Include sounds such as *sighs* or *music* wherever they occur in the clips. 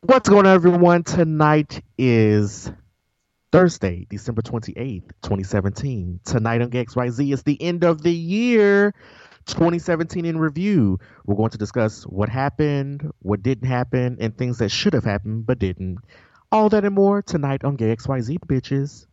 What's going on, everyone? Tonight is Thursday, December 28th, 2017. Tonight on GXYZ is the end of the year 2017 in review. We're going to discuss what happened, what didn't happen, and things that should have happened but didn't. All that and more tonight on GXYZ, bitches.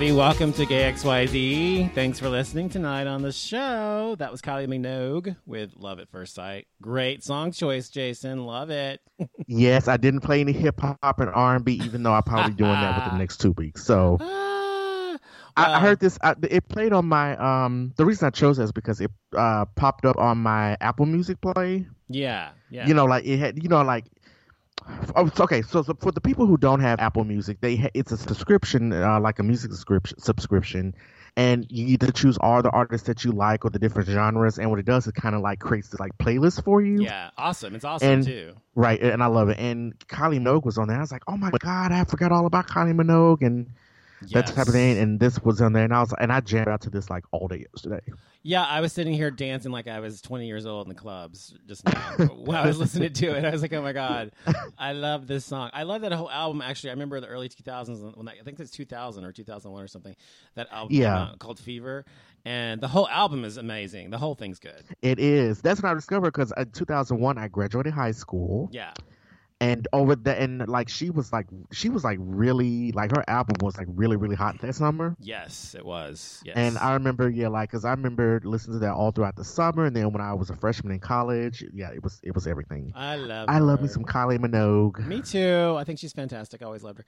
Everybody, welcome to Gay XYZ. Thanks for listening tonight on the show. That was Kylie Minogue with Love at First Sight. Great song choice, Jason. Love it. Yes, I didn't play any hip hop and R and B, even though I'll probably doing that within the *laughs* next two weeks. So Ah, I, I heard this. I, it played on my. Um, the reason I chose that is because it uh popped up on my Apple Music play. Yeah, yeah. You know, like it had. You know, like. Oh, okay, so, so for the people who don't have Apple Music, they ha- it's a subscription, uh, like a music subscription, subscription, and you either choose all the artists that you like or the different genres. And what it does, it kind of like creates this like playlist for you. yeah, awesome. It's awesome And- too. Right, and I love it. And Kylie Minogue was on there. I was like, oh my god, I forgot all about Kylie Minogue. And that type of thing. And this was on there, and I was and I jammed out to this like all day yesterday. Yeah, I was sitting here dancing like I was 20 years old in the clubs just now. *laughs* when I was listening to it, I was like, "Oh my god, I love this song. I love that whole album." Actually, I remember the early 2000s when I, I think it's 2000 or 2001 or something. That album Yeah. called Fever, and the whole album is amazing. The whole thing's good. It is. That's when I discovered because in uh, 2001 I graduated high school, Yeah, and over the and like she was like she was like really like her album was like really really hot that summer. yes, it was. Yes, And I remember, yeah, like, cause I remember listening to that all throughout the summer, and then when I was a freshman in college, yeah, it was it was everything. I love. I love me some Kylie Minogue. Me too. I think she's fantastic. I always loved her.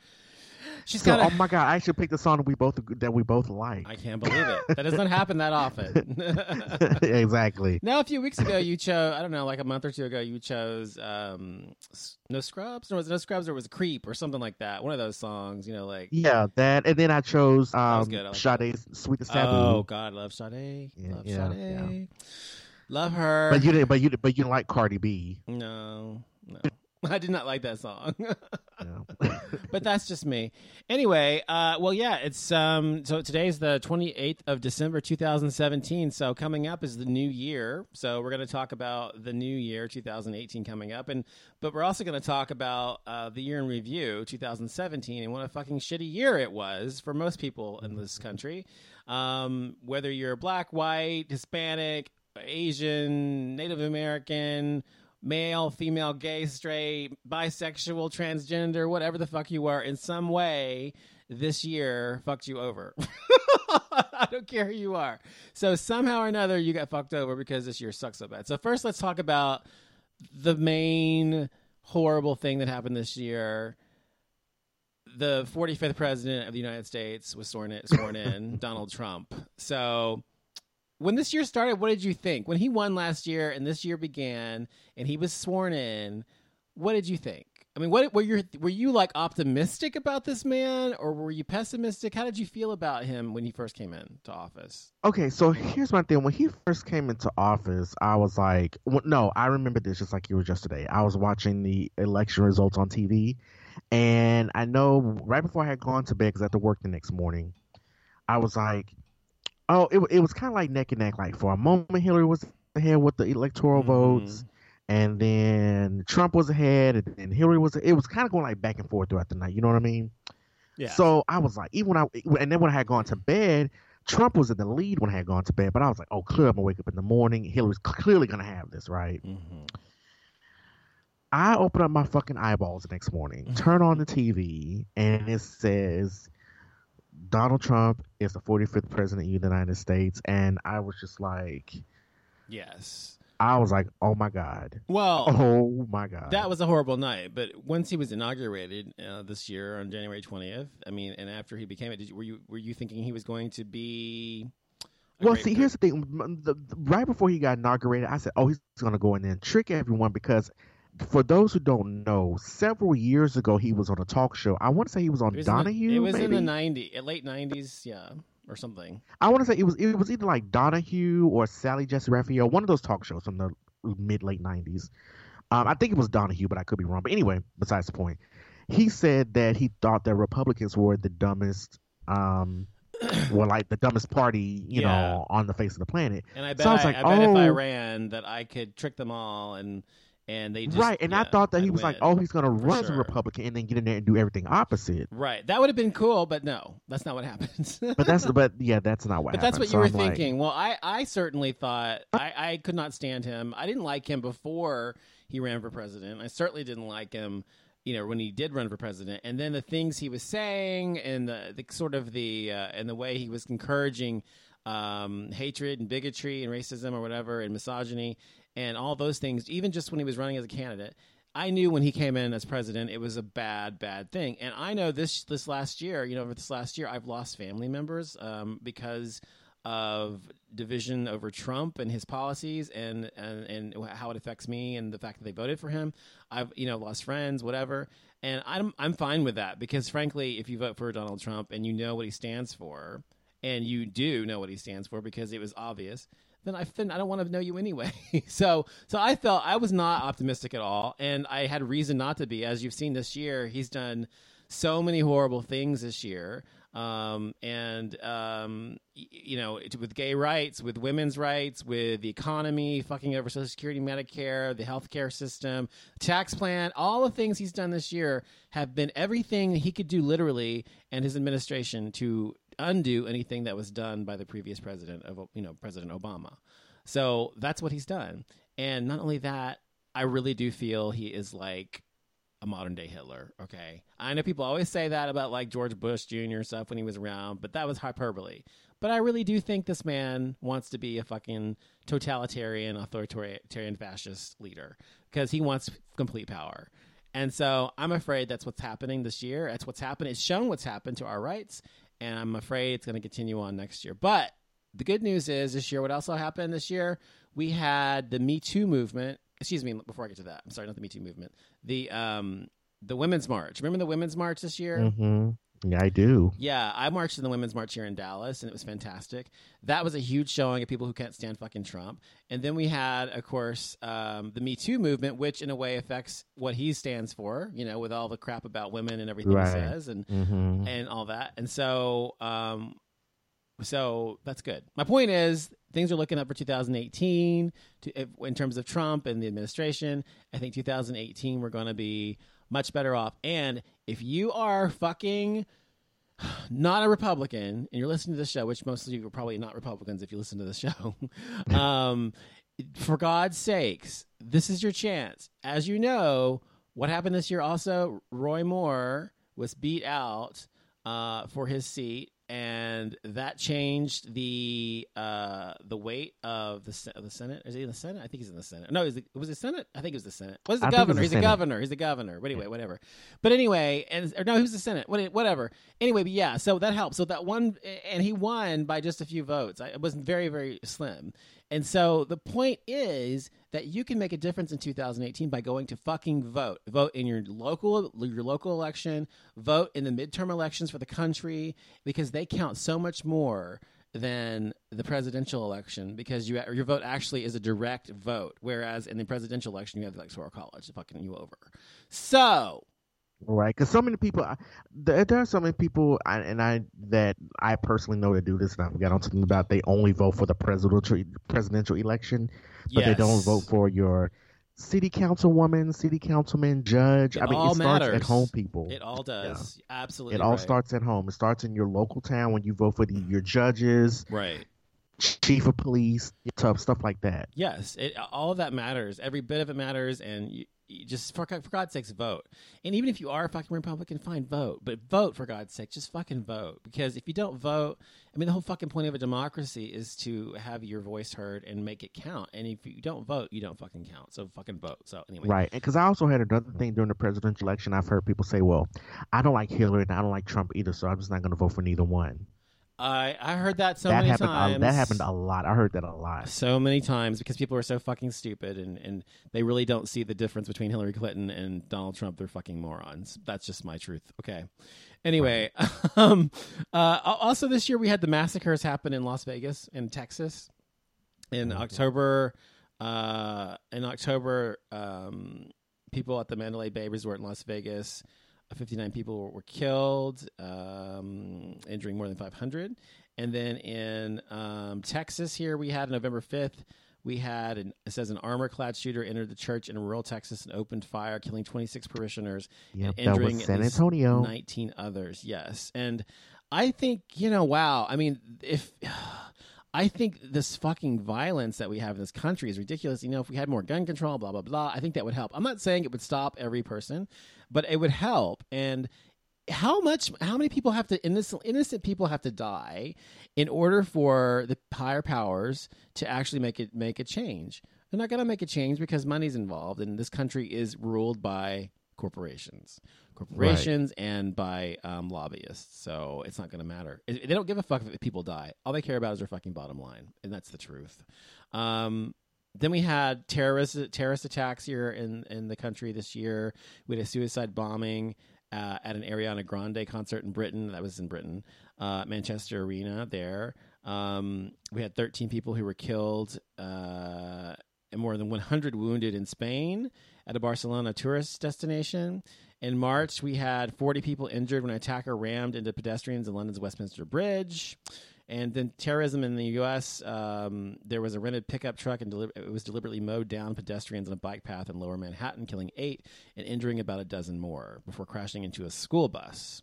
She's So, got. oh my god, I actually picked a song that we both that we both like. I can't believe it. That doesn't happen that often. *laughs* exactly. Now, a few weeks ago, you chose, I don't know, like a month or two ago, you chose um, No Scrubs? Or was it No Scrubs or was it Creep or something like that? One of those songs, you know, like. Yeah, that, and then I chose was um, good. I like Sade's "Sweetest Taboo." Oh, God, love Sade. Yeah, love yeah, Sade. Love her. But you didn't, but you, but you didn't like Cardi B. No, no. *laughs* I did not like that song. *laughs* know? *laughs* but that's just me. Anyway, uh, well, yeah, it's um. So today's the twenty eighth of December, two thousand seventeen. So coming up is the new year. So we're going to talk about the new year, two thousand eighteen, coming up, and but we're also going to talk about uh, the year in review, two thousand seventeen, and what a fucking shitty year it was for most people in this country. Um, whether you're black, white, Hispanic, Asian, Native American male, female, gay, straight, bisexual, transgender, whatever the fuck you are, in some way, this year fucked you over. *laughs* I don't care who you are. So somehow or another, you got fucked over because this year sucks so bad. So first, let's talk about the main horrible thing that happened this year. The 45th president of the United States was sworn in, sworn in *laughs* Donald Trump. So when this year started, what did you think? When he won last year and this year began and he was sworn in, what did you think? I mean, what were you were you like optimistic about this man or were you pessimistic? How did you feel about him when he first came into office? Okay, so here's my thing. When he first came into office, I was like, well, no, I remember this just like it was yesterday. I was watching the election results on TV, and I know right before I had gone to bed because I had to work the next morning, I was like, oh, it, it was kind of like neck and neck. Like for a moment, Hillary was ahead with the electoral Mhm. votes, and then Trump was ahead, and, and Hillary was. It was kind of going like back and forth throughout the night. You know what I mean? Yeah. So I was like, even when I, and then when I had gone to bed, Trump was in the lead when I had gone to bed. But I was like, oh, clear, I'm gonna wake up in the morning. Hillary's clearly gonna have this, right? Mhm. I open up my fucking eyeballs the next morning, turn on the TV, and it says Donald Trump is the 45th president of the United States, and I was just like, Yes. I was like, oh my god, Well, *laughs* oh my god, that was a horrible night. But once he was inaugurated uh, this year on January twentieth, I mean, and after he became it, did you, were you were you thinking he was going to be? Well, see, here's the thing. The- the- right before he got inaugurated, I said, "Oh, he's going to go in there and trick everyone." Because for those who don't know, several years ago, he was on a talk show. I want to say he was on it was in the- Donahue. it was maybe? in the ninety, late nineties, yeah, or something. I want to say it was it was either like Donahue or Sally Jessy Raphael, one of those talk shows from the mid late nineties. Um, I think it was Donahue, but I could be wrong. But anyway, besides the point, he said that he thought that Republicans were the dumbest, um, *coughs* were like the dumbest party, you Yeah. know, on the face of the planet. And I bet, So I I, like, I bet if I oh. ran, that I could trick them all, and and they just, right, and I thought that he was like, oh, he's gonna run as a. Republican and then get in there and do everything opposite. right. That would have been cool, but no, that's not what happens. *laughs* But that's but yeah, that's not what. But that's what So you were I'm like- thinking. Well, I, I certainly thought I, I could not stand him. I didn't like him before he ran for president. I certainly didn't like him, you know, when he did run for president. And then the things he was saying and the, the sort of the uh, and the way he was encouraging um, hatred and bigotry and racism or whatever and misogyny and all those things, even just when he was running as a candidate. I knew when he came in as president, it was a bad, bad thing. And I know this this last year, you know, over this last year, I've lost family members um, because of division over Trump and his policies and, and and how it affects me and the fact that they voted for him. I've you know lost friends, whatever, and I'm I'm fine with that because frankly, if you vote for Donald Trump and you know what he stands for, and you do know what he stands for because it was obvious, then I then I don't want to know you anyway. *laughs* so so I felt I was not optimistic at all, and I had reason not to be. As you've seen this year, he's done so many horrible things this year. Um, and um, y- you know, it- with gay rights, with women's rights, with the economy, fucking over Social Security, Medicare, the healthcare system, tax plan, all the things he's done this year have been everything he could do literally, and his administration to undo anything that was done by the previous president of you know President Obama. So that's what he's done. And not only that, I really do feel he is like a modern day Hitler. Okay. I know people always say that about like George Bush Jr. stuff when he was around, but that was hyperbole. But I really do think this man wants to be a fucking totalitarian, authoritarian, fascist leader because he wants complete power. And so I'm afraid that's what's happening this year. That's what's happened. It's shown what's happened to our rights. And I'm afraid it's going to continue on next year. But the good news is this year, what also happened this year? We had the Me Too movement. Excuse me, before I get to that, I'm sorry, not the Me Too movement. The um the Women's March. Remember the Women's March this year? hmm Yeah, I do. Yeah, I marched in the Women's March here in Dallas, and it was fantastic. That was a huge showing of people who can't stand fucking Trump. And then we had, of course, um, the Me Too movement, which in a way affects what he stands for. You know, with all the crap about women and everything Right. he says, and hmm and all that. And so, um, so that's good. My point is, things are looking up for 2018 to, if, in terms of Trump and the administration. I think 2018 we're going to be much better off. And if you are fucking not a Republican and you're listening to this show, which most of you are probably not Republicans if you listen to the *laughs* show, um, for God's sakes, this is your chance. As you know, what happened this year also, Roy Moore was beat out uh, for his seat. And that changed the uh, the weight of the of the Senate. Is he in the Senate? I think he's in the Senate. No, it, was it Senate? I think it was the Senate. Was the I think it was governor? the He's the Senate. governor. He's the governor. But anyway, whatever. But anyway, and or no, he was the Senate. What- Whatever. Anyway, but yeah. So that helped. So that one, and he won by just a few votes. I- It was very, very slim. And so the point is that you can make a difference in 2018 by going to fucking vote. Vote in your local your local election. Vote in the midterm elections for the country because they count so much more than the presidential election because you your vote actually is a direct vote, whereas in the presidential election you have the electoral college fucking you over. So Right, because so many people, there, there are so many people, I, and I that I personally know that do this, and I forgot on something about they only vote for the presidential presidential election, but they don't vote for your city councilwoman, city councilman, judge. It I mean, all it starts matters. at home, people. It all does. Absolutely. It all right. starts at home. It starts in your local town when you vote for the, your judges, Right. chief of police, tough stuff like that. Yes, it, all of that matters. Every bit of it matters, and you just for, for God's sakes, vote. And even if you are a fucking Republican, fine, vote. But vote for God's sake, just fucking vote. Because if you don't vote, I mean, the whole fucking point of a democracy is to have your voice heard and make it count. And if you don't vote, you don't fucking count. So fucking vote. So anyway, Right, because I also had another thing during the presidential election. I've heard people say, "Well, I don't like Hillary and I don't like Trump either, so I'm just not going to vote for neither one." I I heard that so that many happened. times. A, that happened a lot. I heard that a lot. so many times because people are so fucking stupid and, and they really don't see the difference between Hillary Clinton and Donald Trump. They're fucking morons. That's just my truth. Okay. Anyway, *laughs* um, uh, also this year we had the massacres happen in Las Vegas in Texas in October. Uh, in October, um, people at the Mandalay Bay Resort in Las Vegas. Uh, 59 people were, were killed, um, injuring more than 500. And then in um, Texas, here we had November 5th, we had, an, it says, an armor clad shooter entered the church in rural Texas and opened fire, killing 26 parishioners Yep, and injuring San Antonio. 19 others. Yes. And I think, you know, wow. I mean, if. *sighs* I think this fucking violence that we have in this country is ridiculous. You know, if we had more gun control, blah blah blah, I think that would help. I'm not saying it would stop every person, but it would help. And how much how many people have to innocent innocent people have to die in order for the higher powers to actually make it make a change? They're not going to make a change because money's involved and this country is ruled by corporations corporations and by um, lobbyists. So it's not going to matter. It- they don't give a fuck if people die. All they care about is their fucking bottom line and that's the truth. Um, then we had terrorist terrorist attacks here in in the country this year. We had a suicide bombing uh, at an Ariana Grande concert in Britain. That was in Britain, uh, Manchester Arena. There, um, we had 13 people who were killed. Uh, and more than 100 wounded in Spain at a Barcelona tourist destination. In March, we had 40 people injured when an attacker rammed into pedestrians in London's Westminster Bridge. And then terrorism in the U.S. Um, there was a rented pickup truck and deli- it was deliberately mowed down pedestrians on a bike path in Lower Manhattan, killing eight and injuring about a dozen more before crashing into a school bus.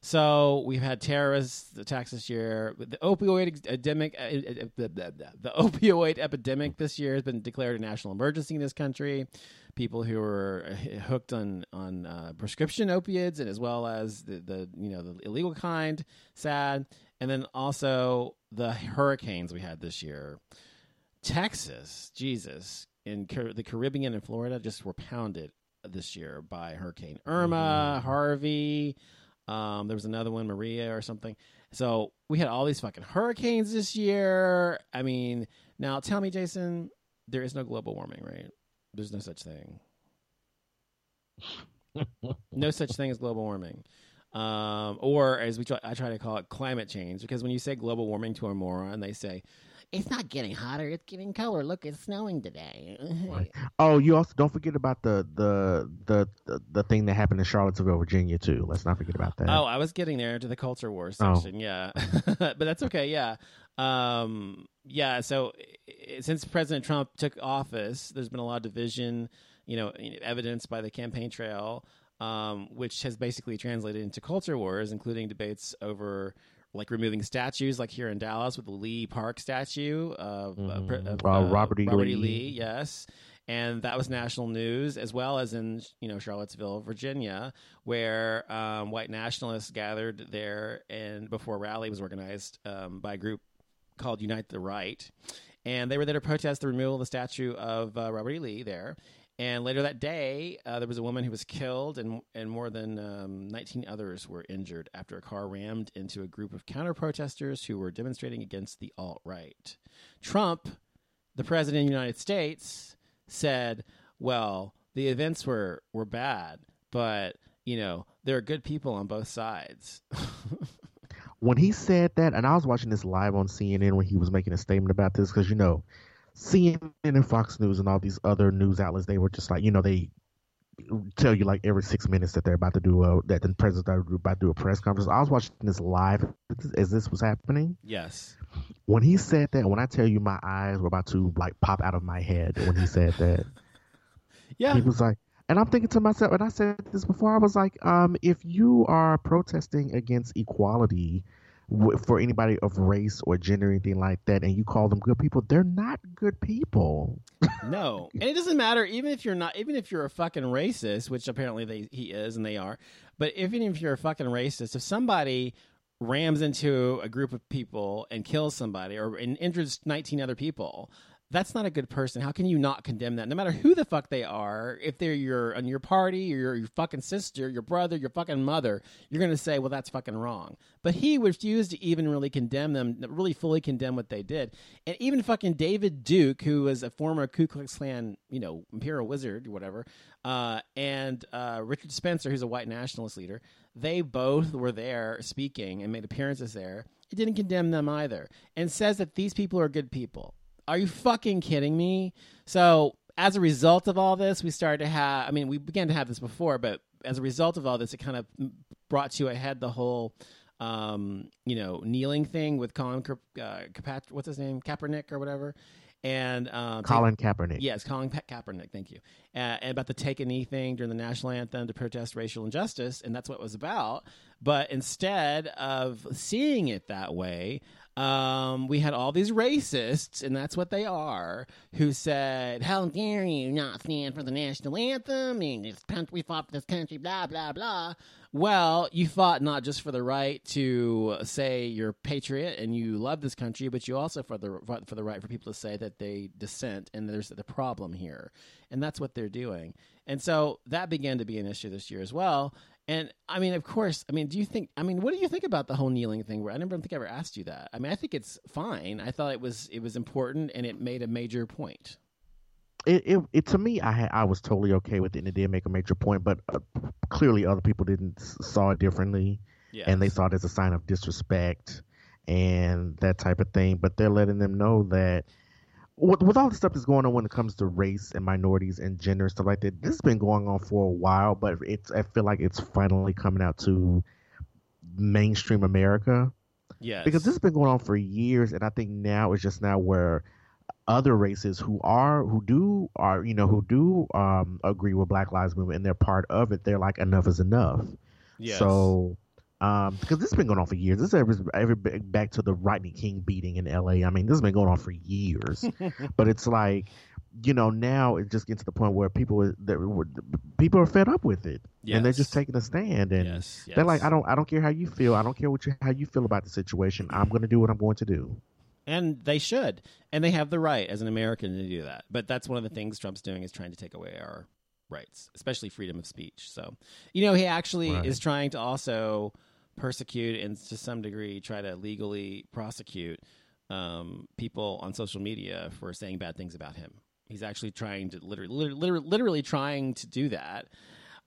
So we've had terrorist attacks this year. The opioid epidemic, uh, the, opioid epidemic this year has been declared a national emergency in this country. People who are uh, hooked on on uh, prescription opiates and as well as the, the you know the illegal kind, sad, and then also the hurricanes we had this year. Texas, Jesus, in Car- the Caribbean and Florida just were pounded this year by Hurricane Irma, Harvey. Um, there was another one, Maria or something. So we had all these fucking hurricanes this year. I mean, now tell me, Jason, there is no global warming, right? There's no such thing. *laughs* no such thing as global warming. Um, or as we try, I try to call it climate change, because when you say global warming to a moron, they say it's not getting hotter; it's getting colder. Look, it's snowing today. Oh, you also don't forget about the the the the, the thing that happened in Charlottesville, Virginia, too. Let's not forget about that. Oh, I was getting there to the culture war Oh. section. Yeah, *laughs* but that's okay. Yeah, um, yeah. So since President Trump took office, there's been a lot of division. You know, evidenced by the campaign trail, um, which has basically translated into culture wars, including debates over. Like removing statues, like here in Dallas with the Lee Park statue of, of Uh, Robert E. Lee. Lee, yes, and that was national news as well as in you know Charlottesville, Virginia, where um, white nationalists gathered there and before a rally was organized um, by a group called Unite the Right, and they were there to protest the removal of the statue of uh, Robert E. Lee there. And later that day, uh, there was a woman who was killed, and and more than um, 19 others were injured after a car rammed into a group of counter protesters who were demonstrating against the alt right. Trump, the president of the United States, said, "Well, the events were were bad, but you know there are good people on both sides." *laughs* when he said that, and I was watching this live on CNN when he was making a statement about this, because you know, CNN and Fox News and all these other news outlets, they were just like, you know, they tell you like every six minutes that they're about to do a that the president's about to do a press conference. I was watching this live as this was happening. yes. When he said that, when I tell you my eyes were about to like pop out of my head when he said that. *laughs* Yeah. He was like, and I'm thinking to myself, and I said this before, I was like, um, if you are protesting against equality for anybody of race or gender or anything like that, and you call them good people, they're not good people. No, *laughs* and it doesn't matter even if you're not, even if you're a fucking racist, which apparently they he is and they are. But even if you're a fucking racist, if somebody rams into a group of people and kills somebody or and injures 19 other people, that's not a good person. How can you not condemn that? No matter who the fuck they are, if they're your on your party or your, your fucking sister, your brother, your fucking mother, you're gonna say, well, that's fucking wrong. But he refused to even really condemn them, really fully condemn what they did, and even fucking David Duke, who was a former Ku Klux Klan, you know, imperial wizard or whatever, uh, and uh, Richard Spencer, who's a white nationalist leader, they both were there speaking and made appearances there. It didn't condemn them either, and says that these people are good people. Are you fucking kidding me? So, as a result of all this, we started to have, I mean, we began to have this before, but as a result of all this, it kind of brought to a head the whole, um, you know, kneeling thing with Colin, uh, Kapat- what's his name? Kaepernick or whatever. And um, Colin Kaepernick. Yes, Colin Ka- Kaepernick. Thank you. Uh, and about the take a knee thing during the national anthem to protest racial injustice, and that's what it was about. But instead of seeing it that way, um, we had all these racists, and that's what they are, who said, "How dare you not stand for the national anthem? And this country, we fought for this country, blah blah blah." Well, you fought not just for the right to say you're patriot and you love this country, but you also for the for the right for people to say that they dissent and there's the problem here, and that's what they're doing. And so that began to be an issue this year as well. And I mean, of course, I mean, do you think? I mean, what do you think about the whole kneeling thing? Where I never think I ever asked you that. I mean, I think it's fine. I thought it was it was important and it made a major point. It, it, it to me, I I was totally okay with it, and it did make a major point. But uh, clearly, other people didn't saw it differently. Yeah, and they saw it as a sign of disrespect and that type of thing. But they're letting them know that with, with all the stuff that's going on when it comes to race and minorities and gender and stuff like that, this has been going on for a while, but it's I feel like it's finally coming out to mainstream America Yes. because this has been going on for years, and I think now it's just now where other races who are who do are you know who do um agree with Black Lives Movement and they're part of it, they're like enough is enough. yes. So, um, because this has been going on for years. This ever, ever back to the Rodney King beating in L.A. I mean, this has been going on for years. *laughs* but it's like, you know, now it just gets to the point where people are- that people are fed up with it, and they're just taking a stand, and yes, they're like. I don't, I don't care how you feel. I don't care what you, how you feel about the situation. I'm going to do what I'm going to do. and they should, and they have the right as an American to do that. But that's one of the things Trump's doing is trying to take away our rights, especially freedom of speech. So, you know, he actually Right. is trying to also persecute and to some degree try to legally prosecute um, people on social media for saying bad things about him. He's actually trying to literally, literally, literally trying to do that.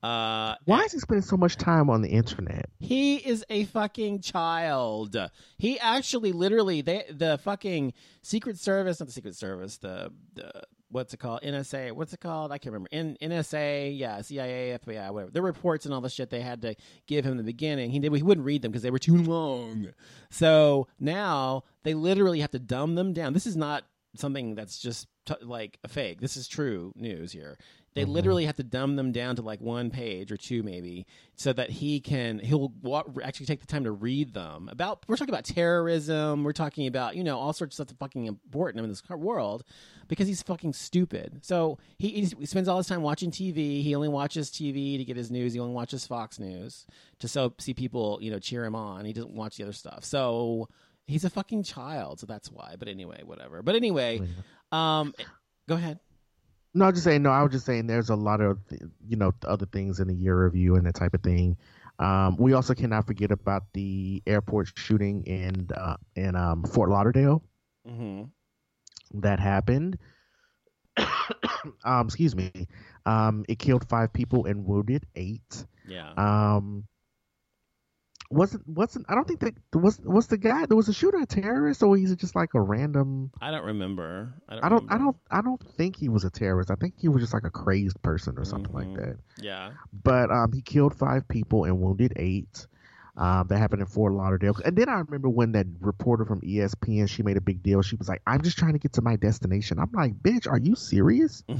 Uh, Why is he spending so much time on the internet? he is a fucking child. He actually literally they the fucking Secret Service, not the Secret Service, the the what's it called? NSA, what's it called? I can't remember. N, NSA, yeah, CIA, FBI, whatever. The reports and all the shit they had to give him in the beginning. He did he wouldn't read them because they were too long. So now they literally have to dumb them down. This is not something that's just t- like a fake. This is true news here. They mm-hmm. literally have to dumb them down to like one page or two, maybe, so that he can he'll wa- actually take the time to read them. About we're talking about terrorism. We're talking about you know all sorts of stuff that's fucking important in this world because he's fucking stupid. So he, he spends all his time watching TV. He only watches TV to get his news. He only watches Fox News to so see people you know cheer him on. He doesn't watch the other stuff. So he's a fucking child. So that's why. But anyway, whatever. But anyway, um, go ahead. No, I'm just saying. No, I was just saying. There's a lot of you know other things in the year review and that type of thing. Um, we also cannot forget about the airport shooting in uh, in um, Fort Lauderdale hmm that happened. *coughs* um, excuse me. Um, it killed five people and wounded eight. Yeah. Um, wasn't wasn't I don't think that was was the guy there was a shooter a terrorist or he's just like a random. I don't remember. I don't. I don't I don't I don't think he was a terrorist. I think he was just like a crazed person or something like Mhm. that. Yeah. but um, he killed five people and wounded eight. Um, that happened in Fort Lauderdale. And then I remember when that reporter from ESPN, she made a big deal. She was like, "I'm just trying to get to my destination." I'm like, "Bitch, are you serious?" *laughs*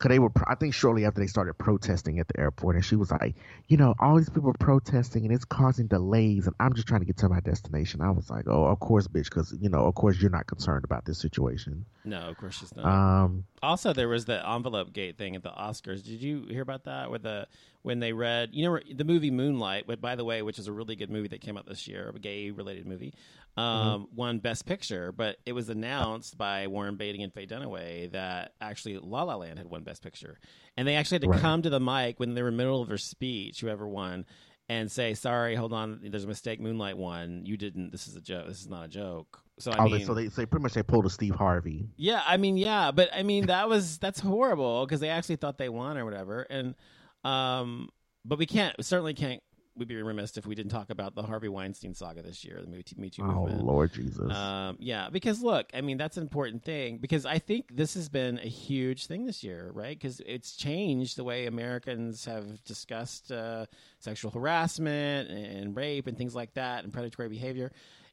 Cause they were, I think, shortly after they started protesting at the airport, and she was like, "You know, all these people are protesting, and it's causing delays, and I'm just trying to get to my destination." I was like, "Oh, of course, bitch, because you know, of course, you're not concerned about this situation." no, of course she's not. Um, also, there was the envelope gate thing at the Oscars. Did you hear about that? With the when they read, you know, the movie Moonlight, but by the way, which is a really good movie that came out this year, a gay related movie, um, won Best Picture. But it was announced by Warren Beatty and Faye Dunaway that actually La La Land had won Best Picture, and they actually had to Right. come to the mic when they were in the middle of their speech, whoever won. And say sorry, hold on. There's a mistake. Moonlight won. You didn't. This is a joke. This is not a joke. So I oh, mean, so they, so they pretty much they pulled a Steve Harvey. yeah, I mean, yeah, but I mean that was that's horrible because they actually thought they won or whatever, and um, but we can't certainly can't. We'd be remiss if we didn't talk about the Harvey Weinstein saga this year, the Me Too, Me Too Oh movement. Lord Jesus. Um, yeah, because look, I mean, that's an important thing because I think this has been a huge thing this year, right? Because it's changed the way Americans have discussed uh, sexual harassment and rape and things like that and predatory behavior.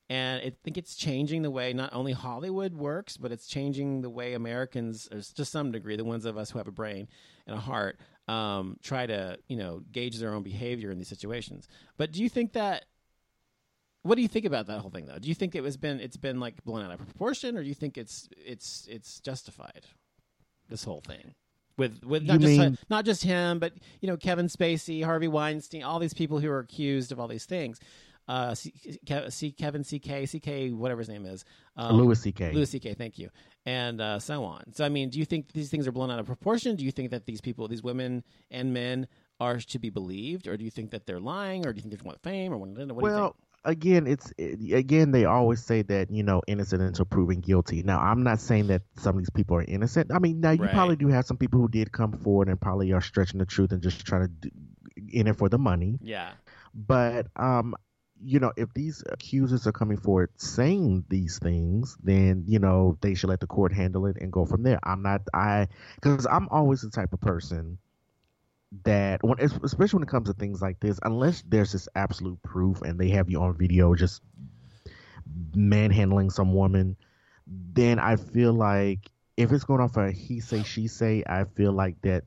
And I think it's changing the way not only Hollywood works, but it's changing the way Americans, or to some degree, the ones of us who have a brain and a heart, um, try to, you know, gauge their own behavior in these situations. But do you think that what do you think about that whole thing, though? Do you think it was been it's been like blown out of proportion, or do you think it's it's it's justified? This whole thing with with not just mean- not just him, but you know Kevin Spacey, Harvey Weinstein, all these people who are accused of all these things. Uh, C, C, Kevin C.K. C.K. whatever his name is, um, Louis C.K. Louis C.K. Thank you, and uh, so on. So I mean, do you think these things are blown out of proportion? Do you think that these people, these women and men, are to be believed, or do you think that they're lying, or do you think they just want fame, or what, what do you think? well, again, it's again they always say that you know innocent until proven guilty. Now, I'm not saying that some of these people are innocent. I mean, now you Right. probably do have some people who did come forward and probably are stretching the truth and just trying to do, in it for the money. Yeah. But um, you know, if these accusers are coming forward saying these things, then you know they should let the court handle it and go from there. I'm not I because I'm always the type of person that when especially when it comes to things like this, unless there's this absolute proof and they have you on video just manhandling some woman, then I feel like if it's going off a he say she say, I feel like that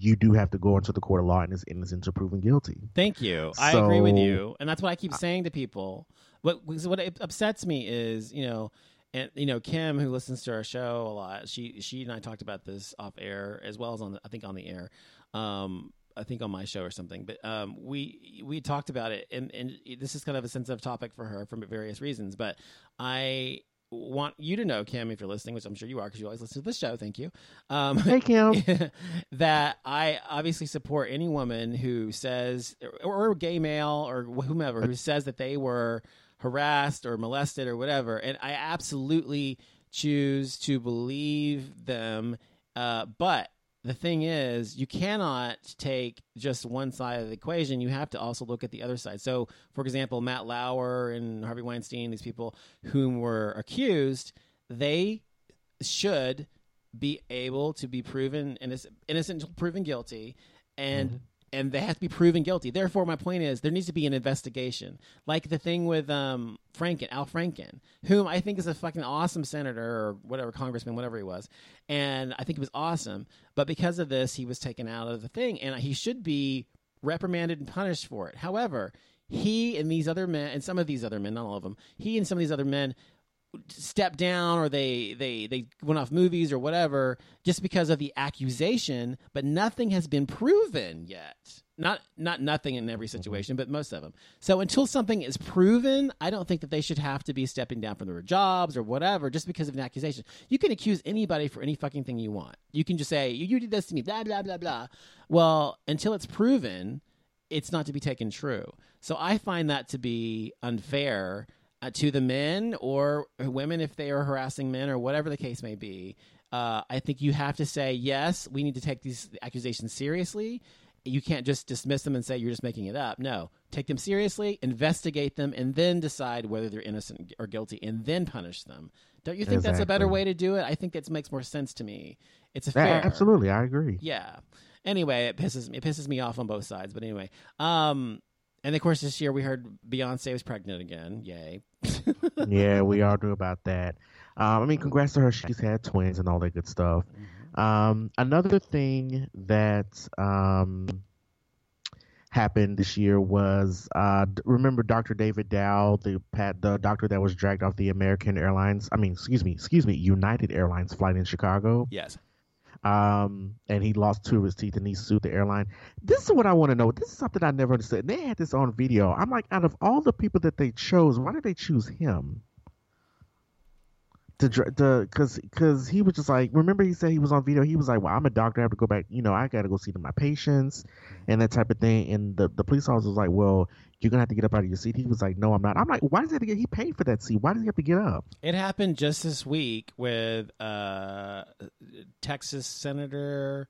you do have to go into the court of law and is innocent to proven guilty. Thank you. I agree with you, and that's what I keep saying to people. What what upsets me is you know, and you know Kim who listens to our show a lot. She she and I talked about this off air as well as on the, I think on the air. Um, I think on my show or something, but um, we we talked about it, and and this is kind of a sensitive topic for her for various reasons. But I want you to know, Kim, if you're listening, which I'm sure you are, because you always listen to this show. Thank you. Um, Hey Kim. *laughs* that I obviously support any woman who says, or, or gay male or whomever who says that they were harassed or molested or whatever, and I absolutely choose to believe them. Uh, but the thing is, you cannot take just one side of the equation. You have to also look at the other side. So, for example, Matt Lauer and Harvey Weinstein, these people whom were accused, they should be able to be proven innocent, innocent proven guilty, and mm-hmm. And they have to be proven guilty. Therefore, my point is there needs to be an investigation, like the thing with um, Franken, Al Franken, whom I think is a fucking awesome senator or whatever congressman, whatever he was, and I think he was awesome. But because of this, he was taken out of the thing, and he should be reprimanded and punished for it. However, he and these other men, and some of these other men, not all of them, he and some of these other men stepped down or they they they went off movies or whatever just because of the accusation but nothing has been proven yet. Not not nothing in every mm-hmm. situation but most of them so until something is proven i don't think that they should have to be stepping down from their jobs or whatever just because of an accusation. You can accuse anybody for any fucking thing you want. You can just say you, you did this to me blah blah blah blah. Well until it's proven it's not to be taken true. So I find that to be unfair uh, to the men or women if they are harassing men or whatever the case may be. Uh, I think you have to say yes. We need to take these accusations seriously. You can't just dismiss them and say you're just making it up. No, take them seriously, investigate them, and then decide whether they're innocent or guilty, and then punish them. Don't you think that's a better way to do it? I think that makes more sense to me. It's a fair. absolutely, I agree. Yeah. Anyway, it pisses me. It pisses me off on both sides. But anyway, um, and of course this year we heard Beyonce was pregnant again. Yay! *laughs* yeah, we all knew about that. Um, I mean, congrats to her. She's had twins and all that good stuff. Um, another thing that um, happened this year was uh, remember Dr. David Dao, the pat, the doctor that was dragged off the American Airlines. I mean, excuse me, excuse me, United Airlines flight in Chicago. Yes. Um, and he lost two of his teeth and he sued the airline. This is what I want to know. This is something I never understood. They had this on video. I'm like, out of all the people that they chose, why did they choose him? Dr- the because because he was just like remember he said he was on video he was like well I'm a doctor I have to go back you know I got to go see to my patients and that type of thing and the the police officer was like well you're gonna have to get up out of your seat he was like no I'm not I'm like why does he have to get he paid for that seat why does he have to get up? It happened just this week with uh, Texas Senator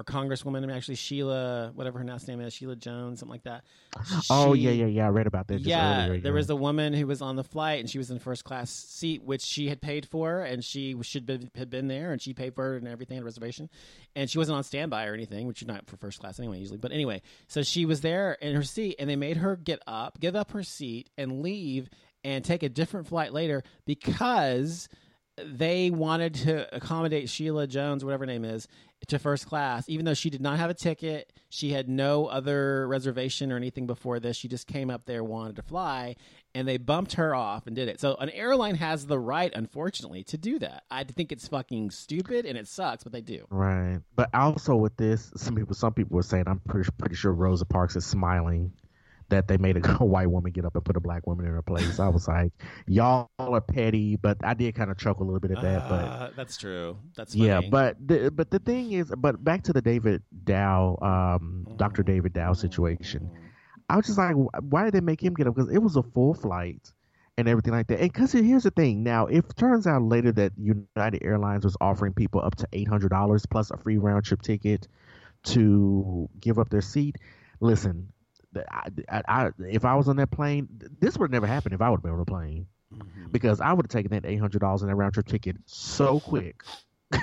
or Congresswoman, actually Sheila, whatever her last name is, Sheila Jones, something like that. *gasps* oh yeah yeah yeah I read about that yeah, earlier, there yeah. was a woman who was on the flight and she was in first class seat, which she had paid for, and she should be, had been there, and she paid for it and everything, a reservation, and she wasn't on standby or anything, which you're not for first class anyway, usually. But anyway, so she was there in her seat, and they made her get up, give up her seat, and leave, and take a different flight later because they wanted to accommodate Sheila Jones, whatever her name is, to first class, even though she did not have a ticket. She had no other reservation or anything before this. She just came up there, wanted to fly, and they bumped her off and did it. So an airline has the right, unfortunately, to do that. I think it's fucking stupid and it sucks, but they do. Right, but also with this, some people, some people were saying, I'm pretty, pretty sure Rosa Parks is smiling that they made a, *laughs* white woman get up and put a black woman in her place. I was like, y'all are petty, but I did kind of chuckle a little bit at that. but Uh, that's true. That's yeah, but the, but the thing is, but back to the David Dao, um, Dr. David Dao situation. I was just like, why did they make him get up? Because it was a full flight and everything like that. And because here's the thing, now if it turns out later that United Airlines was offering people up to eight hundred dollars plus a free round trip ticket to give up their seat, listen, I, I, I, if I was on that plane, this would never happen if I would have been on the plane Mhm. because I would have taken that eight hundred dollars and that round trip ticket so quick. *laughs*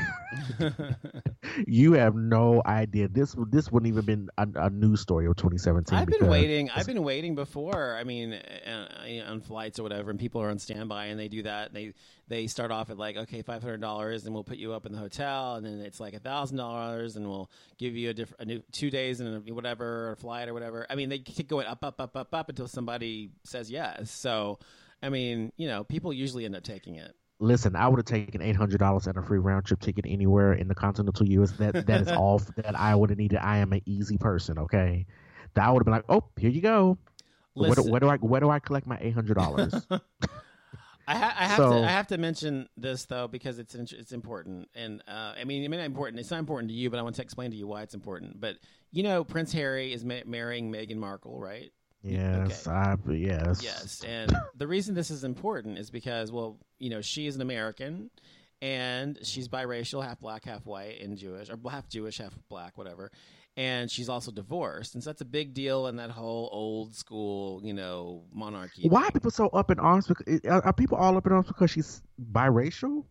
You have no idea. This would- this wouldn't even been a, a news story of 2017. I've been waiting. I've been waiting before. I mean, uh, on flights or whatever, and people are on standby, and they do that. They they start off at like, okay, five hundred dollars, and we'll put you up in the hotel, and then it's like a thousand dollars, and we'll give you a different, a new two days and whatever, a flight or whatever. I mean, they keep going up, up, up, up, up until somebody says yes. So, I mean, you know, people usually end up taking it. Listen, I would have taken eight hundred dollars and a free round trip ticket anywhere in the continental U.S. That that is *laughs* all that I would have needed. I am an easy person. Okay, that would have been like, oh, here you go. Where do, where do I where do I collect my eight hundred dollars? *laughs* I, ha- I have So- to I have to mention this though because it's it's important and uh, I mean it may not important it's not important to you but I want to explain to you why it's important but you know Prince Harry is ma- marrying Meghan Markle right yes, I yes. yes and the reason this is important is because well you know she is an American and she's biracial half black half white and Jewish or half Jewish half black whatever and she's also divorced and so that's a big deal in that whole old school you know monarchy Why are people so up in arms? Because, are people all up in arms because she's biracial?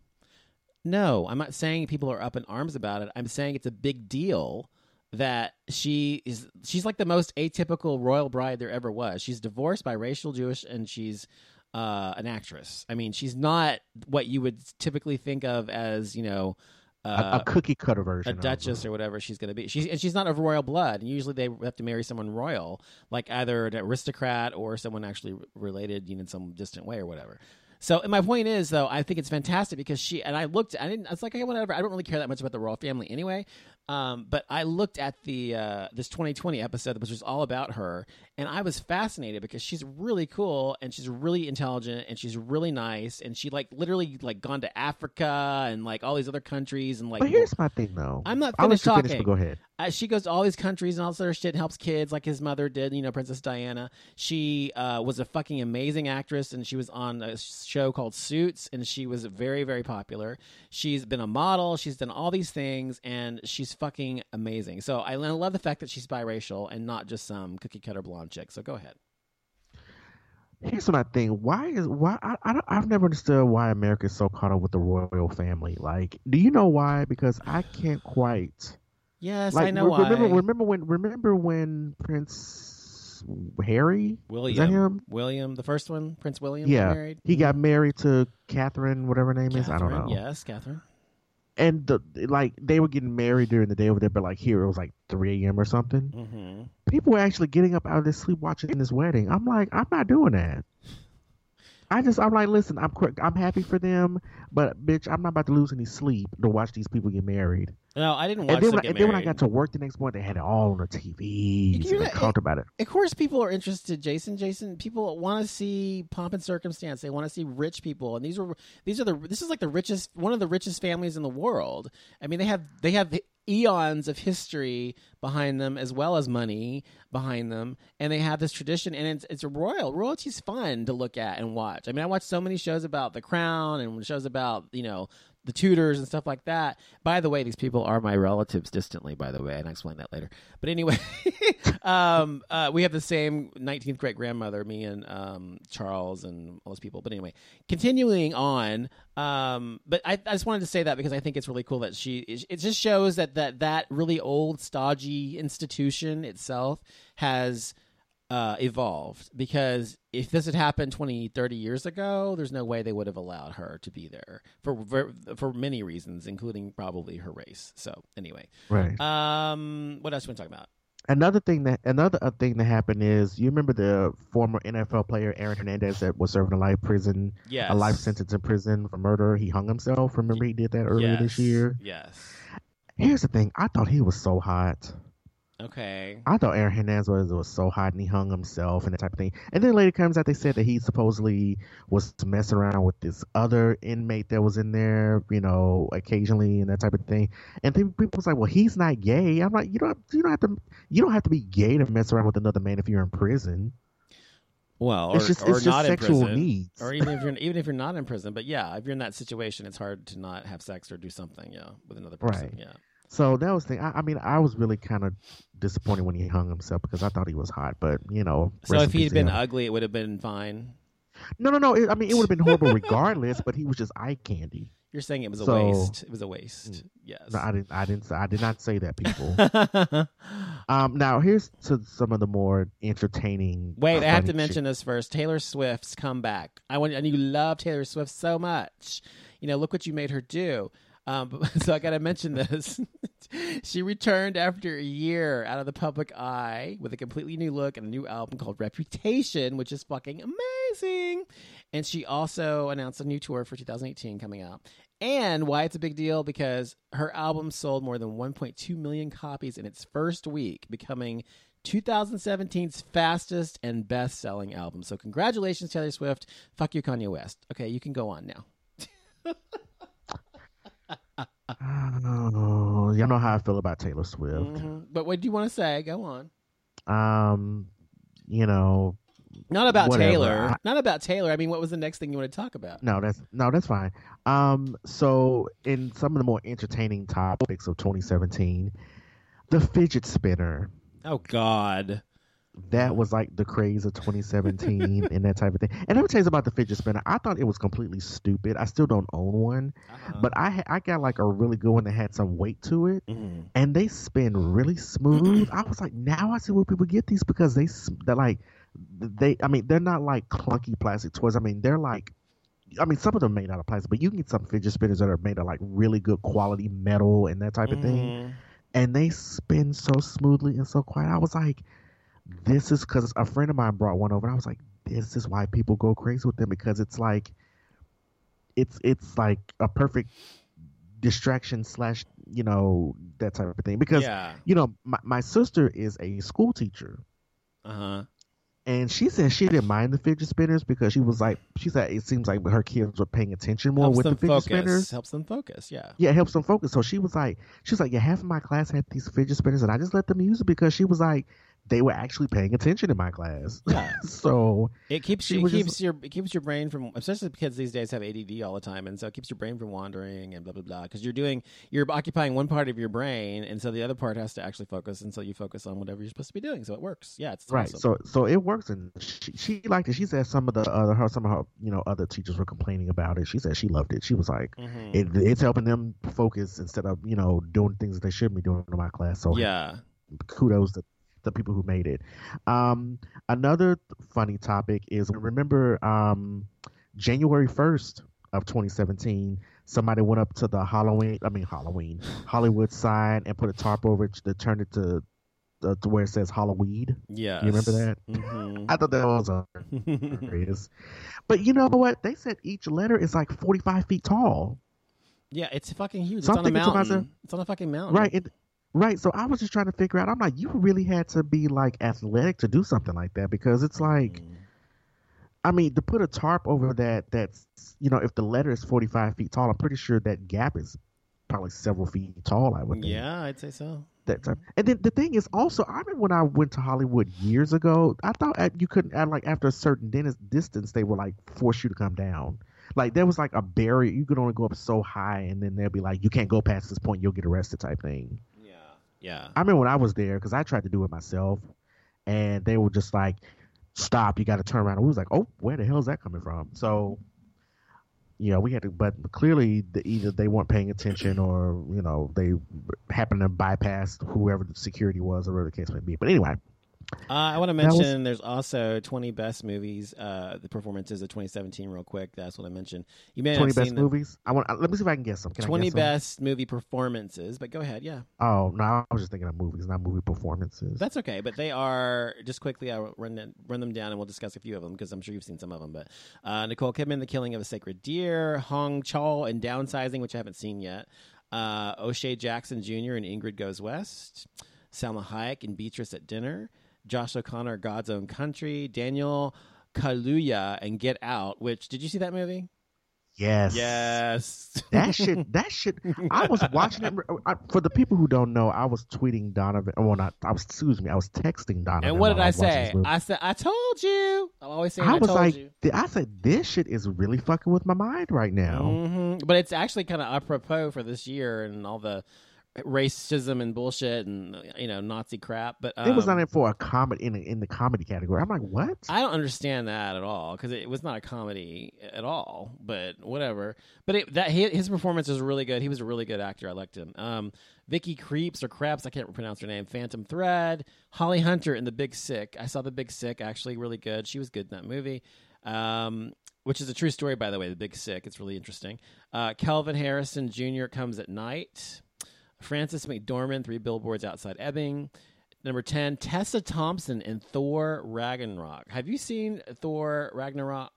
No, I'm not saying people are up in arms about it. I'm saying it's a big deal that she is she's like the most atypical royal bride there ever was. She's divorced, biracial, Jewish, and she's uh, an actress. I mean, she's not what you would typically think of as, you know, A, uh, a cookie cutter version. a duchess or whatever she's going to be. She's and she's not of royal blood. And usually they have to marry someone royal, like either an aristocrat or someone actually related, you know, in some distant way or whatever. So and my point is though, I think it's fantastic because she and I looked. I didn't. I was like, okay, whatever. I don't really care that much about the royal family anyway. Um, but I looked at the uh, this 20/20 episode, which was all about her, and I was fascinated because she's really cool and she's really intelligent and she's really nice and she like literally like gone to Africa and like all these other countries and like But here's my thing, though. I'm not I'll let finished you finish, talking. but go ahead. Uh, she goes to all these countries and all this other shit and helps kids like his mother did, you know, Princess Diana. She uh, was a fucking amazing actress and she was on a show called Suits and she was very, very popular. She's been a model, she's done all these things and she's fucking amazing. So I, I love the fact that she's biracial and not just some cookie cutter blonde chick. So go ahead. Here's my thing. Why is why I, I I've never understood why America is so caught up with the royal family. Like, do you know why? Because I can't quite. Yes, Like, I know re- remember remember when remember when Prince Harry William? William, the first one, Prince William, Yeah, married. he got married to Catherine, whatever her name is. I don't know. Yes, Catherine. And the like, they were getting married during the day over there, but like here it was like 3 a.m. or something. hmm People were actually getting up out of their sleep watching this wedding. I'm like, I'm not doing that. I just, I'm like, listen, I'm I'm happy for them, but bitch, I'm not about to lose any sleep to watch these people get married. No, I didn't watch And then, when I, and then when I got to work the next morning, they had it all on the TV. You and they talked about it. Of course, people are interested, Jason. Jason, people want to see pomp and circumstance. They want to see rich people, and these are these are the this is like the richest, one of the richest families in the world. I mean, they have they have eons of history behind them, as well as money behind them, and they have this tradition, and it's it's royal. Royalty's fun to look at and watch. I mean, I watch so many shows about the crown and shows about you know the Tudors and stuff like that. By the way, these people are my relatives distantly, by the way, and I'll explain that later. But anyway, *laughs* um, uh, we have the same 19th great grandmother, me and um, Charles and all those people. But anyway, continuing on, um, but I, I just wanted to say that because I think it's really cool that she, it just shows that that, that really old, stodgy institution itself has uh, evolved because if this had happened 20 30 years ago there's no way they would have allowed her to be there for for, for many reasons including probably her race so anyway Right. um what else you want to talk about Another thing that another thing that happened is you remember the former NFL player Aaron Hernandez that was serving a life prison, yes a life sentence in prison for murder. He hung himself. Remember he did that earlier this year. yes Here's the thing. I thought he was so hot. Okay I thought Aaron Hernandez was, was so hot and he hung himself and that type of thing. And then later comes out they said that he supposedly was messing around with this other inmate that was in there, you know, occasionally and that type of thing. And then people was like, well, he's not gay. I'm like, you don't you don't have to you don't have to be gay to mess around with another man if you're in prison. well or, it's just or it's just not in sexual prison needs. or even if you're *laughs* even if you're not in prison but yeah if you're in that situation it's hard to not have sex or do something yeah with another person Right. yeah So that was the thing. I, I mean, I was really kind of disappointed when he hung himself because I thought he was hot, but you know. So if he'd been him. ugly, it would have been fine. no, no, no. It, I mean, it would have been horrible regardless. But he was just eye candy. *laughs* You're saying it was a So- Mm. waste. It was a waste. Yes. No, I didn't. I didn't. I did not say that, people. *laughs* um, now here's to some of the more entertaining. Wait, I have to funny mention this first. Taylor Swift's comeback. I want, and you love Taylor Swift so much. You know, look what you made her do. Um, *laughs* so I got to mention this. *laughs* she returned after a year out of the public eye with a completely new look and a new album called Reputation, which is fucking amazing. And she also announced a new tour for 2018 coming out. And why it's a big deal because her album sold more than 1.2 million copies in its first week, becoming 2017's fastest and best selling album. So, congratulations, Taylor Swift. Fuck you, Kanye West. Okay, you can go on now. Oh, y'all know how I feel about Taylor Swift. Mhm. But what do you want to say? Go on. Um, you know, Not about Whatever. Taylor. I- Not about Taylor. I mean, what was the next thing you want to talk about? no, that's no, that's fine. Um, so in some of the more entertaining topics of 2017, the fidget spinner. Oh, God. That was like the craze of 2017 and that type of thing. And let me tell you about the fidget spinner. I thought it was completely stupid. I still don't own one, Uh-huh. but I I got like a really good one that had some weight to it. Mhm. and they spin really smooth. *clears throat* I was like, now I see where people get these because they they're like they. I mean, they're not like clunky plastic toys. I mean, they're like. I mean, some of them made out of plastic, but you can get some fidget spinners that are made of like really good quality metal and that type of thing, Mhm. and they spin so smoothly and so quiet. I was like, this is because a friend of mine brought one over, and I was like, this is why people go crazy with them because it's like, it's it's like a perfect distraction slash you know that type of thing because Yeah. you know, my, my sister is a school teacher, Uh huh. and she said she didn't mind the fidget spinners because she was like, she said it seems like her kids were paying attention more Helps with the fidget focus. spinners. Helps them focus. Yeah. Yeah, it helps them focus. So she was like, she was like, yeah, half of my class had these fidget spinners, and I just let them use it because she was like, they were actually paying attention in my class. Yeah. *laughs* so It keeps you, it was just- your it keeps your brain from especially kids these days have ADD all the time and so it keeps your brain from wandering and blah blah blah because you're doing you're occupying one part of your brain and so the other part has to actually focus and so you focus on whatever you're supposed to be doing so it works yeah it's right, awesome. so so it works, and she, she liked it. She said some of the other her some of her you know other teachers were complaining about it. She said she loved it. She was like. Mhm. It, it's helping them focus instead of you know doing things that they shouldn't be doing in my class. So yeah kudos to the people who made it. Um, another funny topic is remember um, January first of 2017. Somebody went up to the Halloween, I mean Halloween, Hollywood sign and put a tarp over it to turn it to, uh, to where it says Halloween. yeah You remember that? hmm I thought that was hilarious. but you know what? They said each letter is like 45 feet tall. yeah it's fucking huge So it's I'm on a to mountain myself- it's on a fucking mountain Right. It, right. So I was just trying to figure out. I'm like, you really had to be like athletic to do something like that because it's like, Mhm. I mean, to put a tarp over that, that's, you know, if the letter is 45 feet tall, I'm pretty sure that gap is probably several feet tall. I would think. yeah I'd say so That type. And then the thing is also, I remember when I went to Hollywood years ago, I thought at, you couldn't, at like after a certain distance, they would like force you to come down. Like there was like a barrier. You could only go up so high, and then they'll be like, you can't go past this point, you'll get arrested type thing. Yeah I remember when I was there because I tried to do it myself, and they were just like, "Stop! You got to turn around." And we was like, "Oh, where the hell is that coming from?" So, you know, we had to, but clearly, the, either they weren't paying attention or you know they happened to bypass whoever the security was or whatever the case may be. But anyway, Uh, I want to That was- mention there's also 20 best movies, uh, the performances of 2017, real quick. That's what I mentioned. You may twenty have best seen them. movies. I want. Let me see if I can guess some. Can I 20 guess best movie performances, but go ahead, yeah. Oh no, I was just thinking of movies, not movie performances. That's okay, but they are just quickly. I'll run them, run them down, and we'll discuss a few of them because I'm sure you've seen some of them. But uh, Nicole Kidman, The Killing of a Sacred Deer, Hong Chau, and Downsizing, which I haven't seen yet. Uh, O'Shea Jackson Jr. and Ingrid Goes West, Salma Hayek and Beatriz at Dinner, Josh O'Connor, God's Own Country, Daniel Kaluuya and Get Out. Which did you see that movie? yes. Yes. *laughs* That shit. That shit. I was watching it. I, for the people who don't know, I was tweeting Donovan. Well, not. I was. Excuse me. I was texting Donovan. and what did while I say? I said I told you. I'm always saying I I, was told like, you. I said, this shit is really fucking with my mind right now. hmm But it's actually kind of apropos for this year and all the racism and bullshit and you know Nazi crap. But um, it was not in for a comedy in in the comedy category. I'm like, what? I don't understand that at all because it was not a comedy at all. But whatever. But it, that his, his performance was really good. He was a really good actor. I liked him. Um, Vicky Krieps or Krebs, I can't pronounce her name. Phantom Thread, Holly Hunter in The Big Sick. I saw The Big Sick actually really good. She was good in that movie. Um, which is a true story, by the way. The Big Sick. It's really interesting. Uh, Kelvin Harrison Jr. comes at night. Frances McDormand, Three Billboards Outside Ebbing. Number 10, Tessa Thompson in Thor Ragnarok. Have you seen Thor Ragnarok?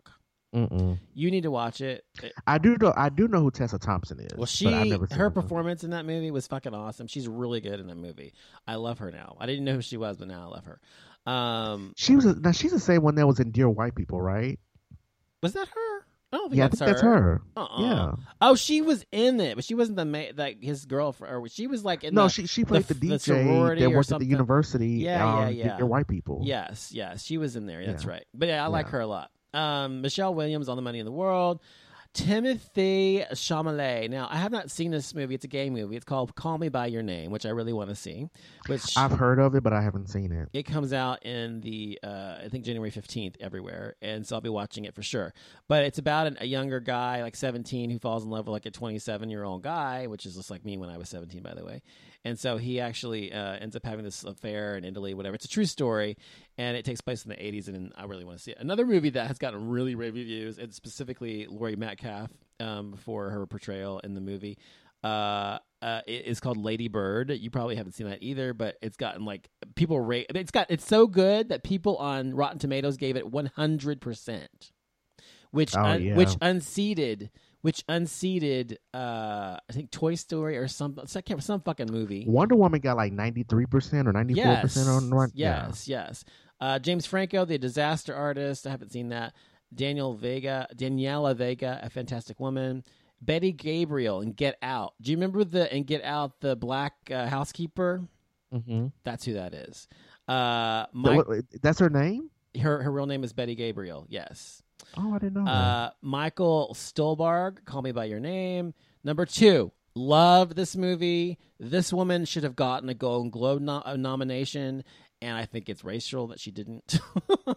Mm-mm. You need to watch it. I do know. I do know who Tessa Thompson is. well, she but I've never seen her her. performance in that movie was fucking awesome. She's really good in that movie. I love her now. I didn't know who she was, but now I love her. Um, She was a, now. She's the same one that was in Dear White People, right? was that her? I don't think Yeah, I that's think that's her. Uh-uh. Yeah. Oh, she was in it, but she wasn't the ma- like his girlfriend. Or she was like in no, the, she she played the, the DJ sorority that or worked at the university. Yeah, um, yeah, yeah. Dear White People. Yes, yes, she was in there. That's Yeah. right. But yeah, I like her a lot. Um, Michelle Williams on the Money in the World. Timothée Chalamet. Now, I have not seen this movie. It's a gay movie. It's called Call Me by Your Name, which I really want to see. Which I've heard of it, but I haven't seen it. it comes out in the uh, I think January fifteenth everywhere, and so I'll be watching it for sure. But it's about an, a younger guy, like seventeen, who falls in love with like a twenty-seven year old guy, which is just like me when I was seventeen, by the way. And so he actually uh, ends up having this affair in Italy, whatever. It's a true story, and it takes place in the eighties, and I really want to see it. Another movie that has gotten really rave reviews, and specifically Laurie Metcalf um, for her portrayal in the movie. Uh, uh, it is called Lady Bird. You probably haven't seen that either, but it's gotten like people rate. It's got it's so good that people on Rotten Tomatoes gave it one hundred percent, which Oh, un- yeah. which unseated which unseated uh I think Toy Story or some some some fucking movie. Wonder Woman got like ninety three percent or ninety four percent on Rotten. yeah. yes, yes. Uh, James Franco, the disaster artist. I haven't seen that. Daniel Vega, Daniela Vega, a fantastic woman. Betty Gabriel and Get Out. Do you remember the in Get Out the black uh, housekeeper? Mm-hmm. That's who that is. Uh, Mike, that's her name. her her real name is Betty Gabriel. Yes. Oh, I didn't know. Uh, Michael Stuhlbarg, Call Me by Your Name. Number two, love this movie. This woman should have gotten a Golden Globe no- uh, nomination, and I think it's racial that she didn't.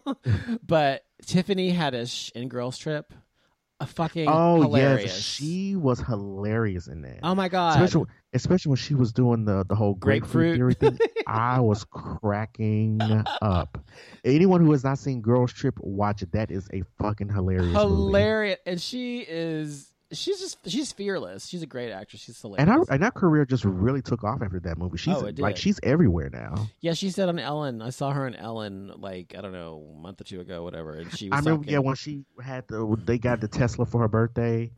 *laughs* but Tiffany Haddish in Girls Trip, fucking oh hilarious. yes, she was hilarious in that. oh my god, especially especially when she was doing the the whole grapefruit, Grapefruit. theory thing. *laughs* I was cracking up. Anyone who has not seen Girls Trip, watch it. That is a fucking hilarious movie. hilarious, and she is. She's just she's fearless. She's a great actress. She's hilarious. And her and her career just really took off after that movie. She's Oh, it like she's everywhere now. Yeah, she said on Ellen. I saw her on Ellen like I don't know a month or two ago, whatever. And she was I remember, talking- yeah, when she had the they got the Tesla for her birthday,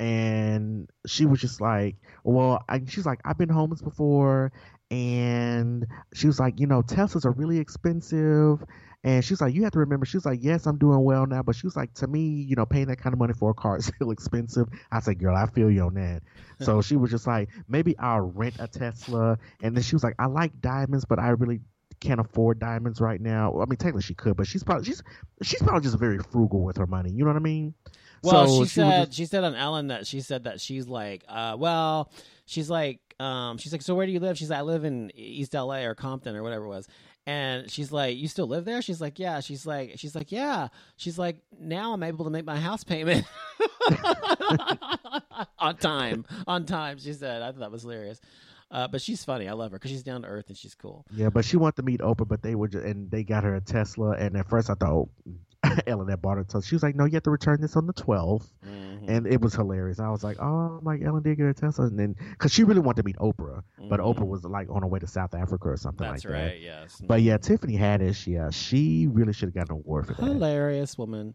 and she was just like, "Well," I, she's like, "I've been homeless before," and she was like, "You know, Teslas are really expensive." And she's like, you have to remember, she's like, yes, I'm doing well now. But she was like, to me, you know, paying that kind of money for a car is *laughs* still expensive. I said, girl, I feel you on that. *laughs* So she was just like, maybe I'll rent a Tesla. And then she was like, I like diamonds, but I really can't afford diamonds right now. I mean, technically she could, but she's probably she's she's probably just very frugal with her money. You know what I mean? Well, So she was said just- she said on Ellen that she said that she's like, uh, well, she's like, um, she's like, so where do you live? She's like, I live in East LA or Compton or whatever it was. And she's like, you still live there? She's like, yeah. She's like, she's like, yeah. She's like, now I'm able to make my house payment *laughs* on time. On time. She said, I thought that was hilarious. Uh, but she's funny. I love her because she's down to earth and she's cool. Yeah, but she wanted to meet Oprah, but they were just, and they got her a Tesla. And at first I thought oh, *laughs* Ellen had bought it. So she was like, no, you have to return this on the 12th. Mhm. And it was hilarious. I was like, oh, like Ellen did get a Tesla. And then, because she really wanted to meet Oprah, but Mhm. Oprah was like on her way to South Africa or something That's like right. that. Yes. But yeah, Tiffany Haddish, yeah, she really should have gotten an award for that. hilarious woman.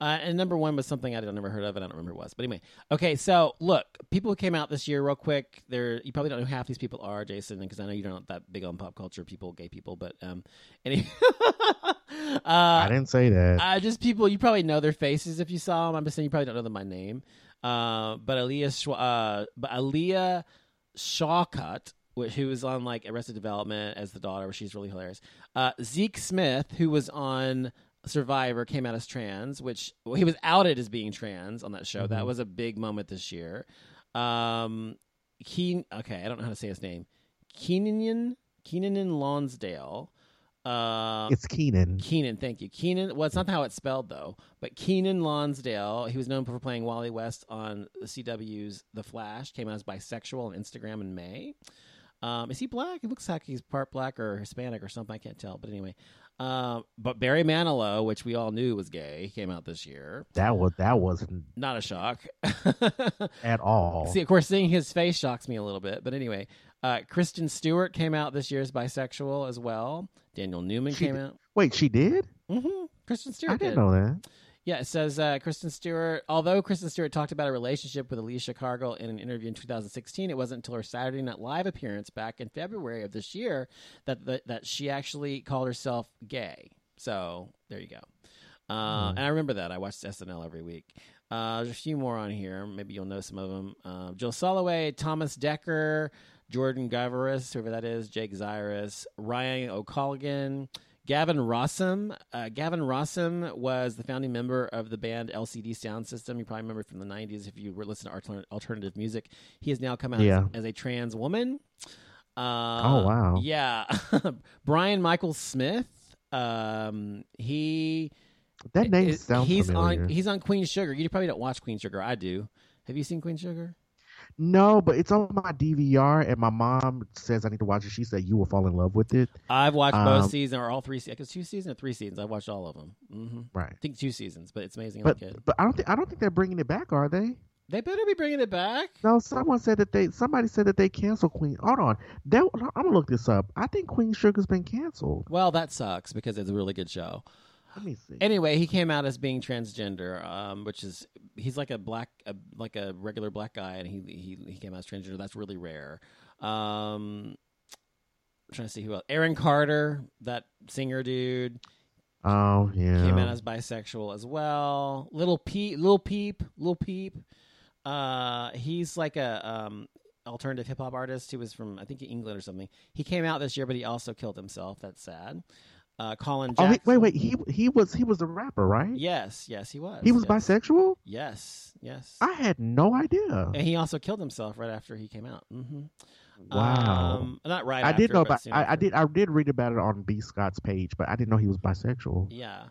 Uh, and number one was something I'd never heard of, and I don't remember what it was. But anyway, okay. So look, people who came out this year, real quick. There, you probably don't know who half these people are, Jason, because I know you're not that big on pop culture, people, gay people. But um, anyway, *laughs* I uh, didn't say that. uh, just people you probably know their faces if you saw them. I'm just saying you probably don't know them by name. Uh, but Alia, Schwa- uh, but Alia Shawkat, wh- who was on like Arrested Development as the daughter, where she's really hilarious. Uh, Zeke Smith, who was on Survivor, came out as trans, which well, he was outed as being trans on that show. That Mhm. was a big moment this year. Um, Keen. Okay, I don't know how to say his name. Keenan Keiynan Lonsdale. Uh, It's Keenan. Keenan, thank you. Keenan, well, it's not how it's spelled though, but Keiynan Lonsdale. He was known for playing Wally West on the CW's The Flash. Came out as bisexual on Instagram in May. Um, is he black? It looks like he's part black or Hispanic or something. I can't tell. But anyway, um, but Barry Manilow, which we all knew was gay, came out this year. That was that wasn't Not a shock. *laughs* at all. See, of course, seeing his face shocks me a little bit. But anyway, uh, Kristen Stewart came out this year as bisexual as well. Daniel Newman She came did- out. Wait, she did? Mm hmm Kristen Stewart I didn't did. know that. Yeah, it says uh, Kristen Stewart. Although Kristen Stewart talked about a relationship with Alicia Cargile in an interview in 2016, it wasn't until her Saturday Night Live appearance back in February of this year that the, that she actually called herself gay. So there you go. Uh, Hmm. And I remember that. I watched SNL every week. Uh, there's a few more on here. Maybe you'll know some of them. Uh, Joe Soloway, Thomas Dekker, Jordan Gavaris, whoever that is, Jake Zyrus, Ryan O'Callaghan, Gavin Russom. Uh, Gavin Russom was the founding member of the band LCD Sound System. You probably remember from the 90s if you were listening to altern- alternative music. He has now come out Yeah. as, as a trans woman. Uh, Oh, wow. Yeah. *laughs* Brian Michael Smith. Um, he That name it- sounds he's familiar. on he's on Queen Sugar. You probably don't watch Queen Sugar. I do. Have you seen Queen Sugar? No, but it's on my DVR, and my mom says I need to watch it. She said you will fall in love with it. I've watched Um, both seasons or all three seasons. Two seasons or three seasons. I've watched all of them. hmm Right. I think two seasons, but it's amazing. But But, kid. but I don't think I don't think they're bringing it back, are they? They better be bringing it back. No, someone said that they somebody said that they canceled Queen. Hold on, that, I'm gonna look this up. I think Queen Sugar's been canceled. Well, that sucks because it's a really good show. Let me see. Anyway, he came out as being transgender, um, which is he's like a black, a, like a regular black guy, and he he he came out as transgender. That's really rare. Um, I'm trying to see who else. Aaron Carter, that singer dude, oh yeah. came out as bisexual as well. Lil Peep, Lil Peep, Lil Peep. Uh, he's like a um, alternative hip hop artist who was from I think England or something. He came out this year, but he also killed himself. That's sad. Uh, Colin oh Jackson. he, wait wait he he was he was a rapper right? Yes, yes, he was. He was yes. bisexual. Yes, yes. I had no idea. and he also killed himself right after he came out. Mm-hmm. Wow. Um, not right. I after, did know about I, I did I did read about it on B Scott's page, but I didn't know he was bisexual. Yeah.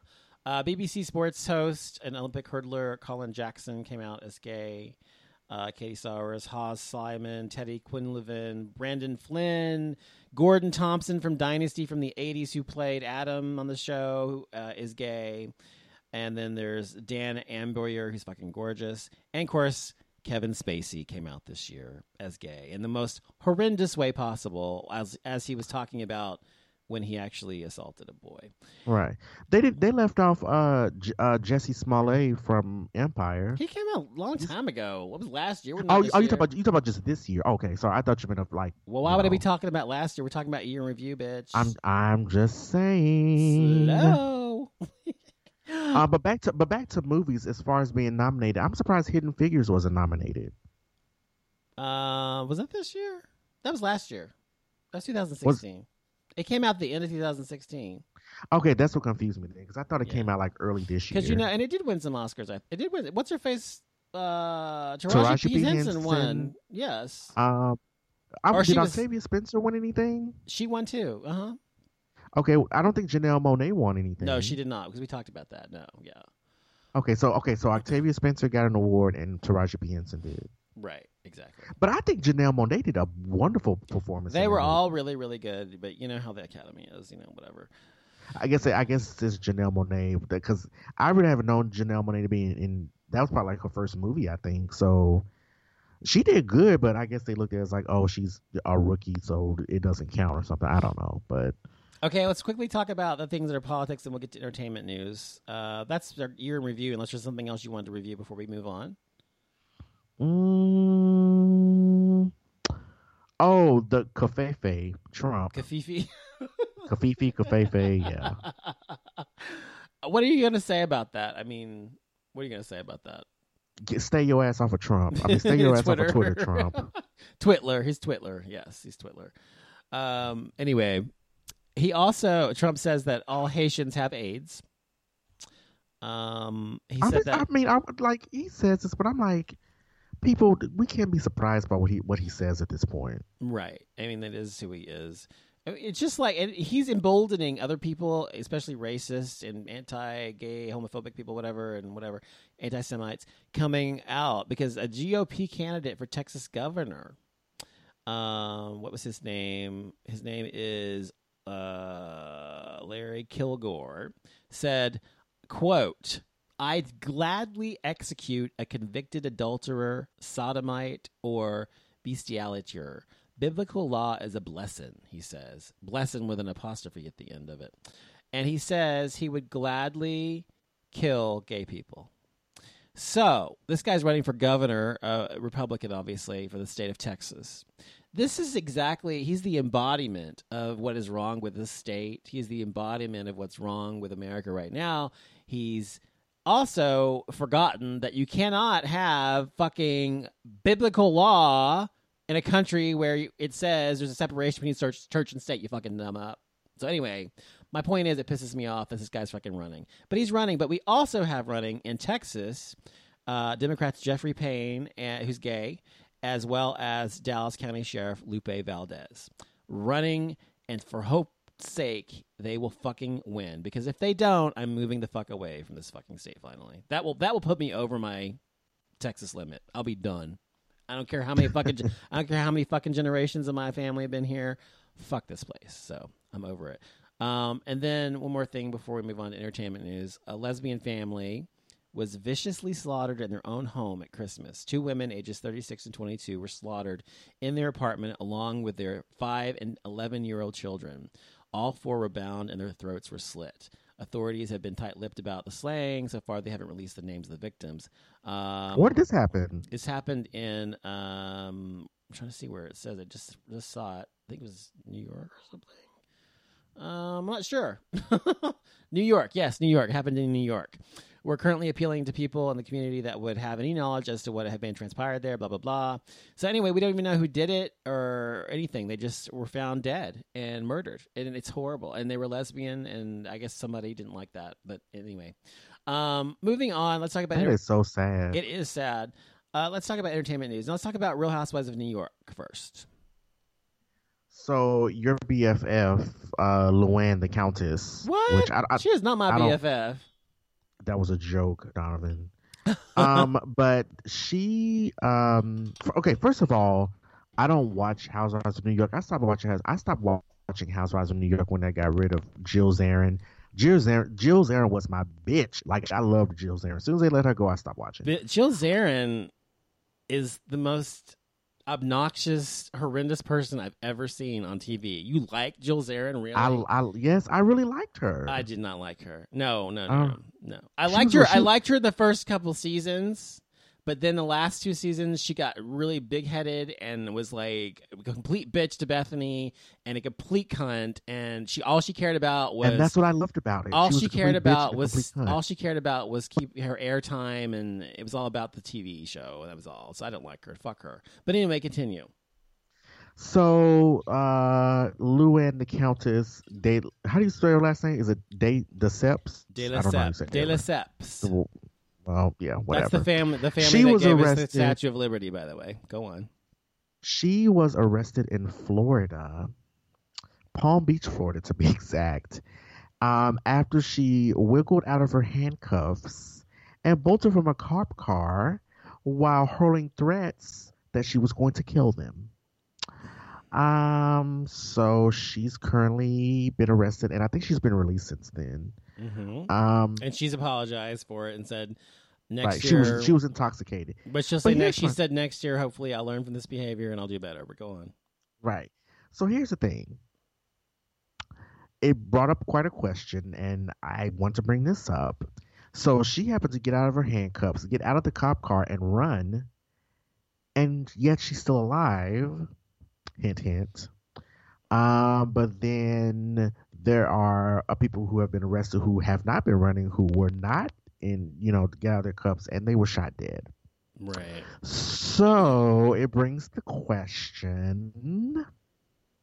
Uh, BBC Sports host and Olympic hurdler Colin Jackson came out as gay. Uh, Katie Sowers, Haas Simon, Teddy Quinlivan, Brandon Flynn, Gordon Thompson from Dynasty from the 80s, who played Adam on the show, uh, is gay. And then there's Dan Amboyer, who's fucking gorgeous. And of course, Kevin Spacey came out this year as gay in the most horrendous way possible, as as he was talking about when he actually assaulted a boy. Right. They did. They left off uh, J- uh Jussie Smollett from Empire. He came out a long time ago. What was last year? Oh, oh, you talk about you talk about just this year? Okay, sorry. I thought you meant of like. Well, why would I be talking about last year? We're talking about year in review, bitch. I'm I'm just saying. slow. *laughs* Uh, but back to but back to movies. As far as being nominated, I'm surprised Hidden Figures wasn't nominated. uh, was that this year? That was last year. That's 2016. It came out the end of 2016 Okay, that's what confused me then, because I thought it Yeah. came out like early this year. because you know, and it did win some Oscars. I- It did win. What's her face? Uh, Taraji, Taraji P P. Henson won. Henson. Yes, Um, I, Or did was- Octavia Spencer win anything? she won too. Uh huh. Okay, I don't think Janelle Monáe won anything. No, she did not because we talked about that. No, yeah, Okay, so okay, so Octavia Spencer got an award and Taraji P Henson did. right, exactly. But I think Janelle Monáe did a wonderful performance. They were movie. all really, really good, but you know how the Academy is. You know, whatever. I guess I guess it's Janelle Monáe because I really haven't known Janelle Monet to be in, in. That was probably like her first movie, I think. So she did good, but I guess they looked at it as like, oh, she's a rookie, so it doesn't count or something. I don't know, but Okay, let's quickly talk about the things that are politics, and we'll get to entertainment news. Uh, that's our year in review. Unless there's something else you wanted to review before we move on. Mm, oh, the Cafefe Trump, Kafifi, Kafifi Cafefe, yeah. *laughs* what are you going to say about that? I mean, what are you going to say about that? Get, stay your ass off of Trump. I mean, stay your *laughs* ass off of Twitter, Trump. *laughs* Twitler. He's Twitler. Yes, he's Twitler. Um, anyway, he also Trump says that all Haitians have AIDS. Um, he I said mean, that I mean, I would like he says this, but I'm like, people we can't be surprised by what he what he says at this point. Right. I mean, that is who he is. It's just like he's emboldening other people, especially racist and anti-gay, homophobic people, whatever, and whatever, anti-Semites, coming out because a GOP candidate for Texas governor, um, what was his name? His name is uh, Larry Kilgore, said, "quote." I'd gladly execute a convicted adulterer, sodomite, or bestialiter. Biblical law is a blessing, he says. Blessing with an apostrophe at the end of it. And he says he would gladly kill gay people. So, this guy's running for governor, uh, Republican, obviously, for the state of Texas. This is exactly, he's the embodiment of what is wrong with the state. He's the embodiment of what's wrong with America right now. He's also forgotten that you cannot have fucking biblical law in a country where it says there's a separation between church, church and state. You fucking dumb up. So anyway, my point is, it pisses me off that this guy's fucking running, but he's running. But we also have running in Texas, uh, Democrats Jeffrey Payne, uh, who's gay, as well as Dallas County Sheriff Lupe Valdez, running. And for hope's sake, they will fucking win. Because if they don't, I'm moving the fuck away from this fucking state. Finally, that will that will put me over my Texas limit. I'll be done. I don't care how many fucking *laughs* I don't care how many fucking generations of my family have been here. Fuck this place. So I'm over it. Um, and then one more thing before we move on to entertainment news: a lesbian family was viciously slaughtered in their own home at Christmas. Two women, ages 36 and 22, were slaughtered in their apartment along with their five and 11 year old children. All four were bound and their throats were slit. Authorities have been tight lipped about the slaying. So far, they haven't released the names of the victims. Um, Where did this happen? this happened in um I'm trying to see where it says it. Just just saw it. I think it was New York or something. Um, I'm not sure. *laughs* New York, yes, New York. It happened in New York. We're currently appealing to people in the community that would have any knowledge as to what had been transpired there, blah, blah, blah. So, anyway, we don't even know who did it or anything. They just were found dead and murdered. And it's horrible. And they were lesbian, and I guess somebody didn't like that. But anyway, um, moving on, let's talk about It is so sad. it is sad. Uh, let's talk about entertainment news. Now, let's talk about Real Housewives of New York first. so your BFF, uh, Luann the Countess, What? which I, I, she is not my I BFF. That was a joke, Donovan. *laughs* um, but she, um, okay. First of all, I don't watch Housewives of New York. I stopped watching. House- I stopped watching Housewives of New York when they got rid of Jill Zarin. Jill Zarin, Jill Zarin was my bitch. Like I loved Jill Zarin. As soon as they let her go, I stopped watching. But Jill Zarin is the most obnoxious, horrendous person I've ever seen on TV. You like Jill Zarin, really? I, I, yes, I really liked her. I did not like her. No, no, no, Um, no. I liked her. I liked her the first couple seasons, but then the last two seasons, she got really big headed and was like a complete bitch to Bethany and a complete cunt. And she all she cared about was and that's what I loved about it. all was she cared about was all she cared about was keep her airtime, and it was all about the TV show. That was all. So I don't like her. Fuck her. But anyway, continue. So, uh, Luann the Countess, De, how do you spell her last name? Is it De Deceps? De I don't know how Lesseps. De Lesseps. Well, yeah, whatever. That's the family. The family She that was gave us the arrested. Statue of Liberty. By the way, go on. she was arrested in Florida, Palm Beach, Florida, to be *laughs* exact, um, after she wiggled out of her handcuffs and bolted from a cop car while hurling threats that she was going to kill them. Um, so she's currently been arrested, and I think she's been released since then. Hmm Um, And she's apologized for it and said next right, she year. was she was intoxicated. but she'll say here's next. She my- said next year. Hopefully, I'll learn from this behavior and I'll do better. But go on. Right. So here's the thing. It brought up quite a question, and I want to bring this up. So she happened to get out of her handcuffs, get out of the cop car, and run, and yet she's still alive. Hint, hint. Um, but then there are uh, people who have been arrested who have not been running, who were not in, you know, to get out of their cuffs, and they were shot dead. Right. So it brings the question.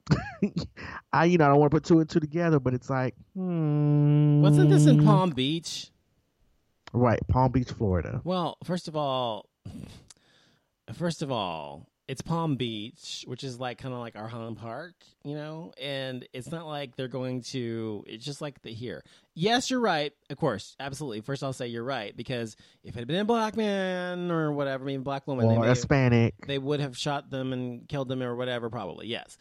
*laughs* I, you know, I don't want to put two and two together, but it's like, hmm. Wasn't this in Palm Beach? Right, Palm Beach, Florida. Well, first of all, first of all, it's Palm Beach, which is like kind of like our home park, you know, and it's not like they're going to. It's just like the here. Yes, you're right. Of course, absolutely. First, I'll say you're right because if it had been a black man or whatever, I mean, black woman, they, or may, Hispanic. they would have shot them and killed them or whatever. Probably yes.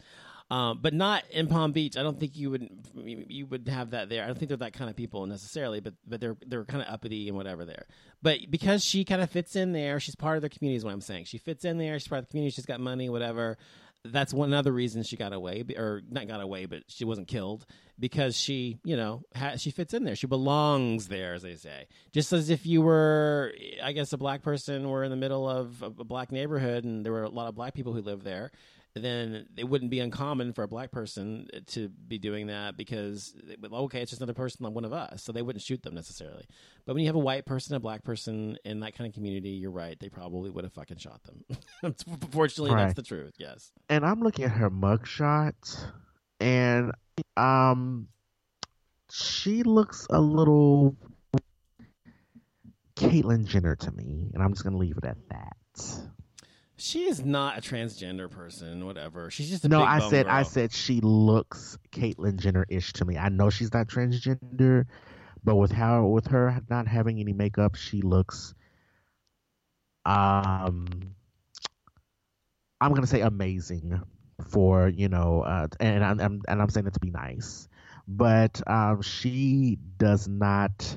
Um, but not in Palm Beach. I don't think you would you would have that there. I don't think they're that kind of people necessarily, but but they're they're kind of uppity and whatever there. But because she kind of fits in there, she's part of their community. Is what I'm saying. She fits in there. She's part of the community. She's got money, whatever. That's one other reason she got away, or not got away, but she wasn't killed because she, you know, ha- she fits in there. She belongs there, as they say. Just as if you were, I guess, a black person were in the middle of a black neighborhood and there were a lot of black people who lived there then it wouldn't be uncommon for a black person to be doing that because okay, it's just another person like one of us, so they wouldn't shoot them necessarily. But when you have a white person, a black person in that kind of community, you're right; they probably would have fucking shot them. *laughs* Fortunately, Right. that's the truth. Yes. and I'm looking at her mugshot, and um, she looks a little Caitlyn Jenner to me, and I'm just gonna leave it at that. She is not a transgender person, whatever. She's just a No, I said I said she looks Caitlyn Jenner ish to me. I know she's not transgender, but with how with her not having any makeup, she looks um I'm gonna say amazing for you know, uh, and I'm, I'm and I'm saying it to be nice, but um, she does not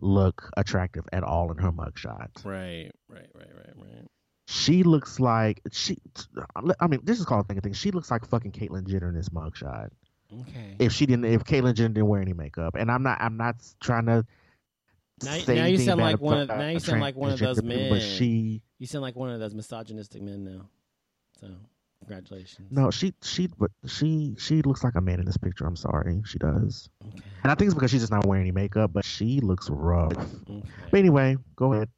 look attractive at all in her mugshot. Right, right, right, right, right. She looks like she. I mean, this is called thinking thing. She looks like fucking Caitlyn Jenner in this mugshot. Okay. If she didn't, if Caitlyn Jenner didn't wear any makeup, and I'm not, I'm not trying to. Now- say now you sound like one of- now you sound like one of those men. But she, You sound like one of those misogynistic men now. So, congratulations. no, she, she, but she, she looks like a man in this picture. I'm sorry, she does, Okay. and I think it's because she's just not wearing any makeup. But she looks rough. okay. But anyway, go ahead.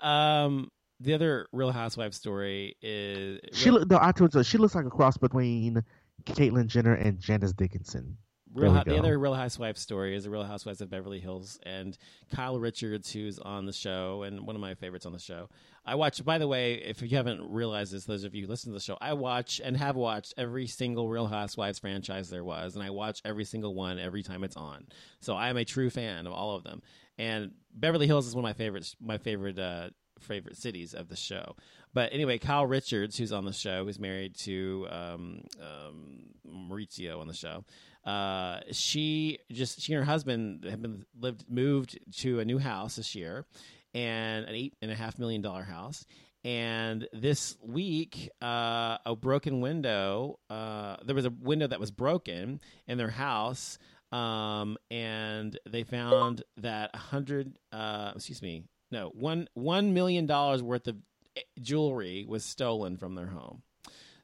Um, the other Real Housewives story is She Real. No, I told you. She looks like a cross between Caitlyn Jenner and Janice Dickinson. Real, there we Hou- the go. other Real Housewives story is the Real Housewives of Beverly Hills and Kyle Richards, who's on the show and one of my favorites on the show. I watch. By the way, if you haven't realized this, those of you who listen to the show, I watch and have watched every single Real Housewives franchise there was, and I watch every single one every time it's on. So I am a true fan of all of them. And Beverly Hills is one of my favorites. My favorite. Uh, favorite cities of the show but anyway kyle richards who's on the show who's married to um, um, mauricio on the show uh, she just she and her husband have been lived moved to a new house this year and an eight and a half million dollar house and this week uh, a broken window uh, there was a window that was broken in their house um, and they found that a hundred uh, excuse me no one one million dollars worth of eh, jewelry was stolen from their home.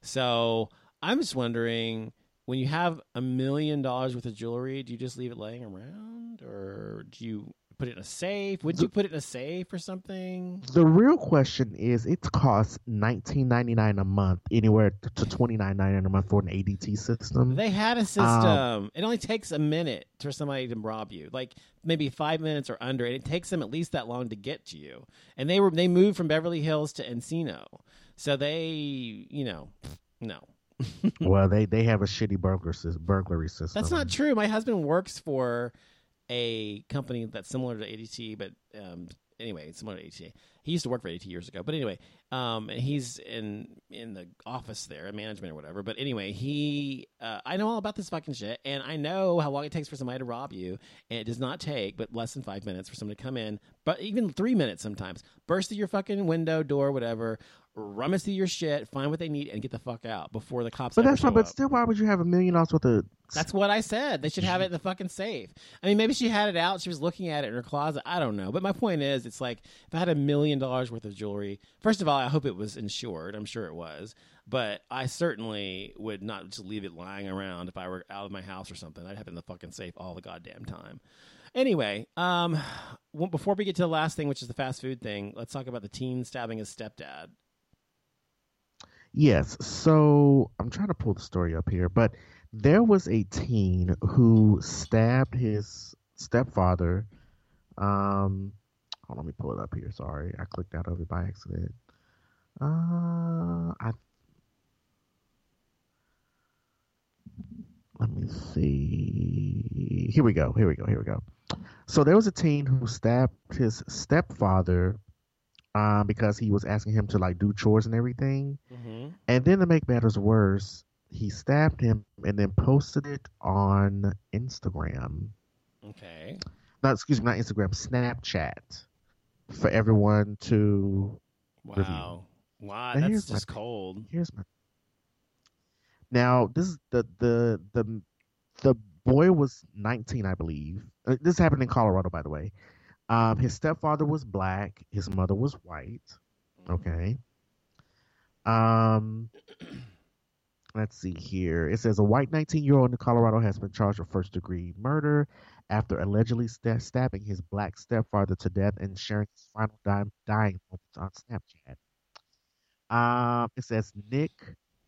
So i'm just wondering when you have a million dollars worth of jewelry do you just leave it laying around or do you put it in a safe would you put it in a safe or something The real question is, it costs nineteen ninety nine a month, anywhere to twenty nine ninety nine a month for an ADT system. They had a um, system. it only takes a minute for somebody to rob you, like maybe five minutes or under, and it takes them at least that long to get to you. And they were they moved from Beverly Hills to Encino, so they, you know, no, well, they they have a shitty burglar burglary system. that's not true. My husband works for a company that's similar to ADT, but um, anyway, similar to ADT. He used to work for ADT years ago, but anyway, um, he's in in the office there, in management or whatever. But anyway, he, uh, I know all about this fucking shit, and I know how long it takes for somebody to rob you, and it does not take but less than five minutes for someone to come in, but even three minutes sometimes, burst through your fucking window, door, whatever, rummage through your shit, find what they need, and get the fuck out before the cops. But that's not. But up. still, why would you have a million dollars worth of? That's what I said. They should have it in the fucking safe. I mean, maybe she had it out. She was looking at it in her closet. I don't know. But my point is, it's like if I had a million dollars worth of jewelry, first of all, I hope it was insured. I'm sure it was. But I certainly would not just leave it lying around if I were out of my house or something. I'd have it in the fucking safe all the goddamn time. Anyway, um, *sighs* before we get to the last thing, which is the fast food thing, let's talk about the teen stabbing his stepdad. Yes. So I'm trying to pull the story up here, but there was a teen who stabbed his stepfather. Um, on, let me pull it up here. Sorry, I clicked out of it by accident. Uh, I let me see. Here we go. Here we go. Here we go. So there was a teen who stabbed his stepfather um, because he was asking him to like do chores and everything. hmm And then to make matters worse, he stabbed him and then posted it on Instagram. Okay. No, excuse me, not Instagram, Snapchat for everyone to Wow. Wow, Now that's here's my just cold. here's my now this is the the the the boy was 19 i believe Uh, this happened in colorado by the way um his stepfather was black his mother was white okay? Um let's see here. It says a white 19 year old in colorado has been charged with first degree murder after allegedly sta- stabbing his black stepfather to death and sharing his final dying, dying moments on snapchat. Um, it says Nick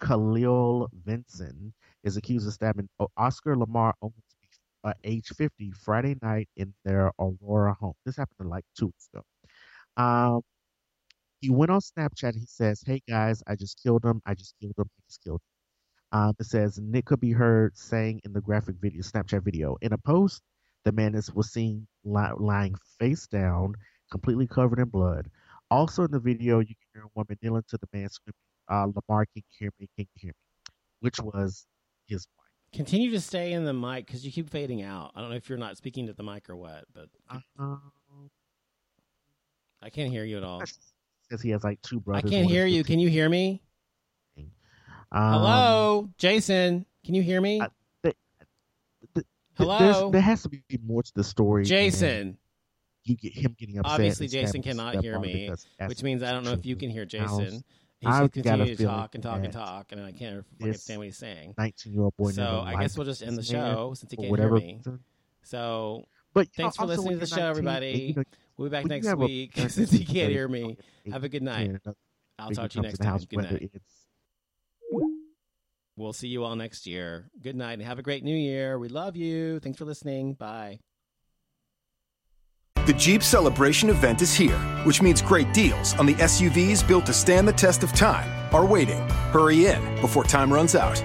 Khalil Vinson is accused of stabbing Oscar Lamar Owens, uh, age 50, Friday night in their Aurora home. This happened like two weeks ago. Um, he went on Snapchat. He says, "Hey guys, I just killed him. I just killed him. I just killed him." Um, it says Nick could be heard saying in the graphic video, Snapchat video. In a post, the man is was seen li- lying face down, completely covered in blood. Also in the video, you can hear a woman kneeling to the man screaming, uh, Lamar, can hear me? Can hear me? Which was his wife. Continue to stay in the mic because you keep fading out. I don't know if you're not speaking to the mic or what, but Um, I can't hear you at all. says he has like two brothers. I can't hear you. Can you hear me? Um, Hello, Jason. Can you hear me? I- th- th- Hello, there has to be more to the story. Jason. You get him getting upset. Obviously, Jason cannot hear me, Which means I don't know if you can hear Jason. He's I've just got to talk and talk and talk, and I can't fucking this what he's saying. 19 year old boy. So I guess we'll just end the show since he can't hear me. So But Thanks know, for listening to the show, everybody. you know, we'll be back next a week *laughs* since he can't hear me. Have a good night. I'll talk to you next time. Good night. We'll see you all next year. Good night and have a great new year. We love you. Thanks for listening. Bye. The Jeep Celebration event is here, which means great deals on the SUVs built to stand the test of time are waiting. Hurry in before time runs out.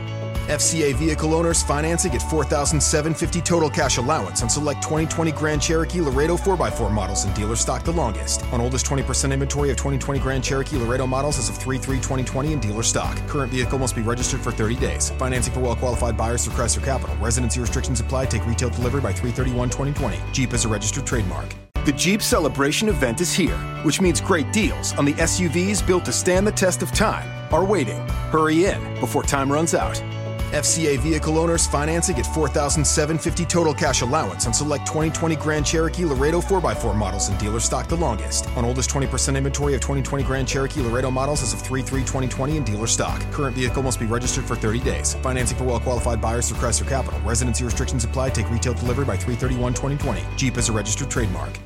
FCA vehicle owners financing at 4750 total cash allowance on select 2020 Grand Cherokee Laredo 4x4 models in dealer stock the longest. On oldest 20% inventory of 2020 Grand Cherokee Laredo models as of 3 3 2020 in dealer stock. Current vehicle must be registered for 30 days. Financing for well qualified buyers through Chrysler Capital. Residency restrictions apply. Take retail delivery by 331 2020. Jeep is a registered trademark. The Jeep Celebration event is here, which means great deals on the SUVs built to stand the test of time are waiting. Hurry in before time runs out. FCA vehicle owners financing at 4750 total cash allowance on select 2020 Grand Cherokee Laredo 4x4 models in dealer stock the longest. On oldest 20% inventory of 2020 Grand Cherokee Laredo models as of 3 3 2020 in dealer stock. Current vehicle must be registered for 30 days. Financing for well qualified buyers through Chrysler Capital. Residency restrictions apply. Take retail delivery by 331 2020. Jeep is a registered trademark.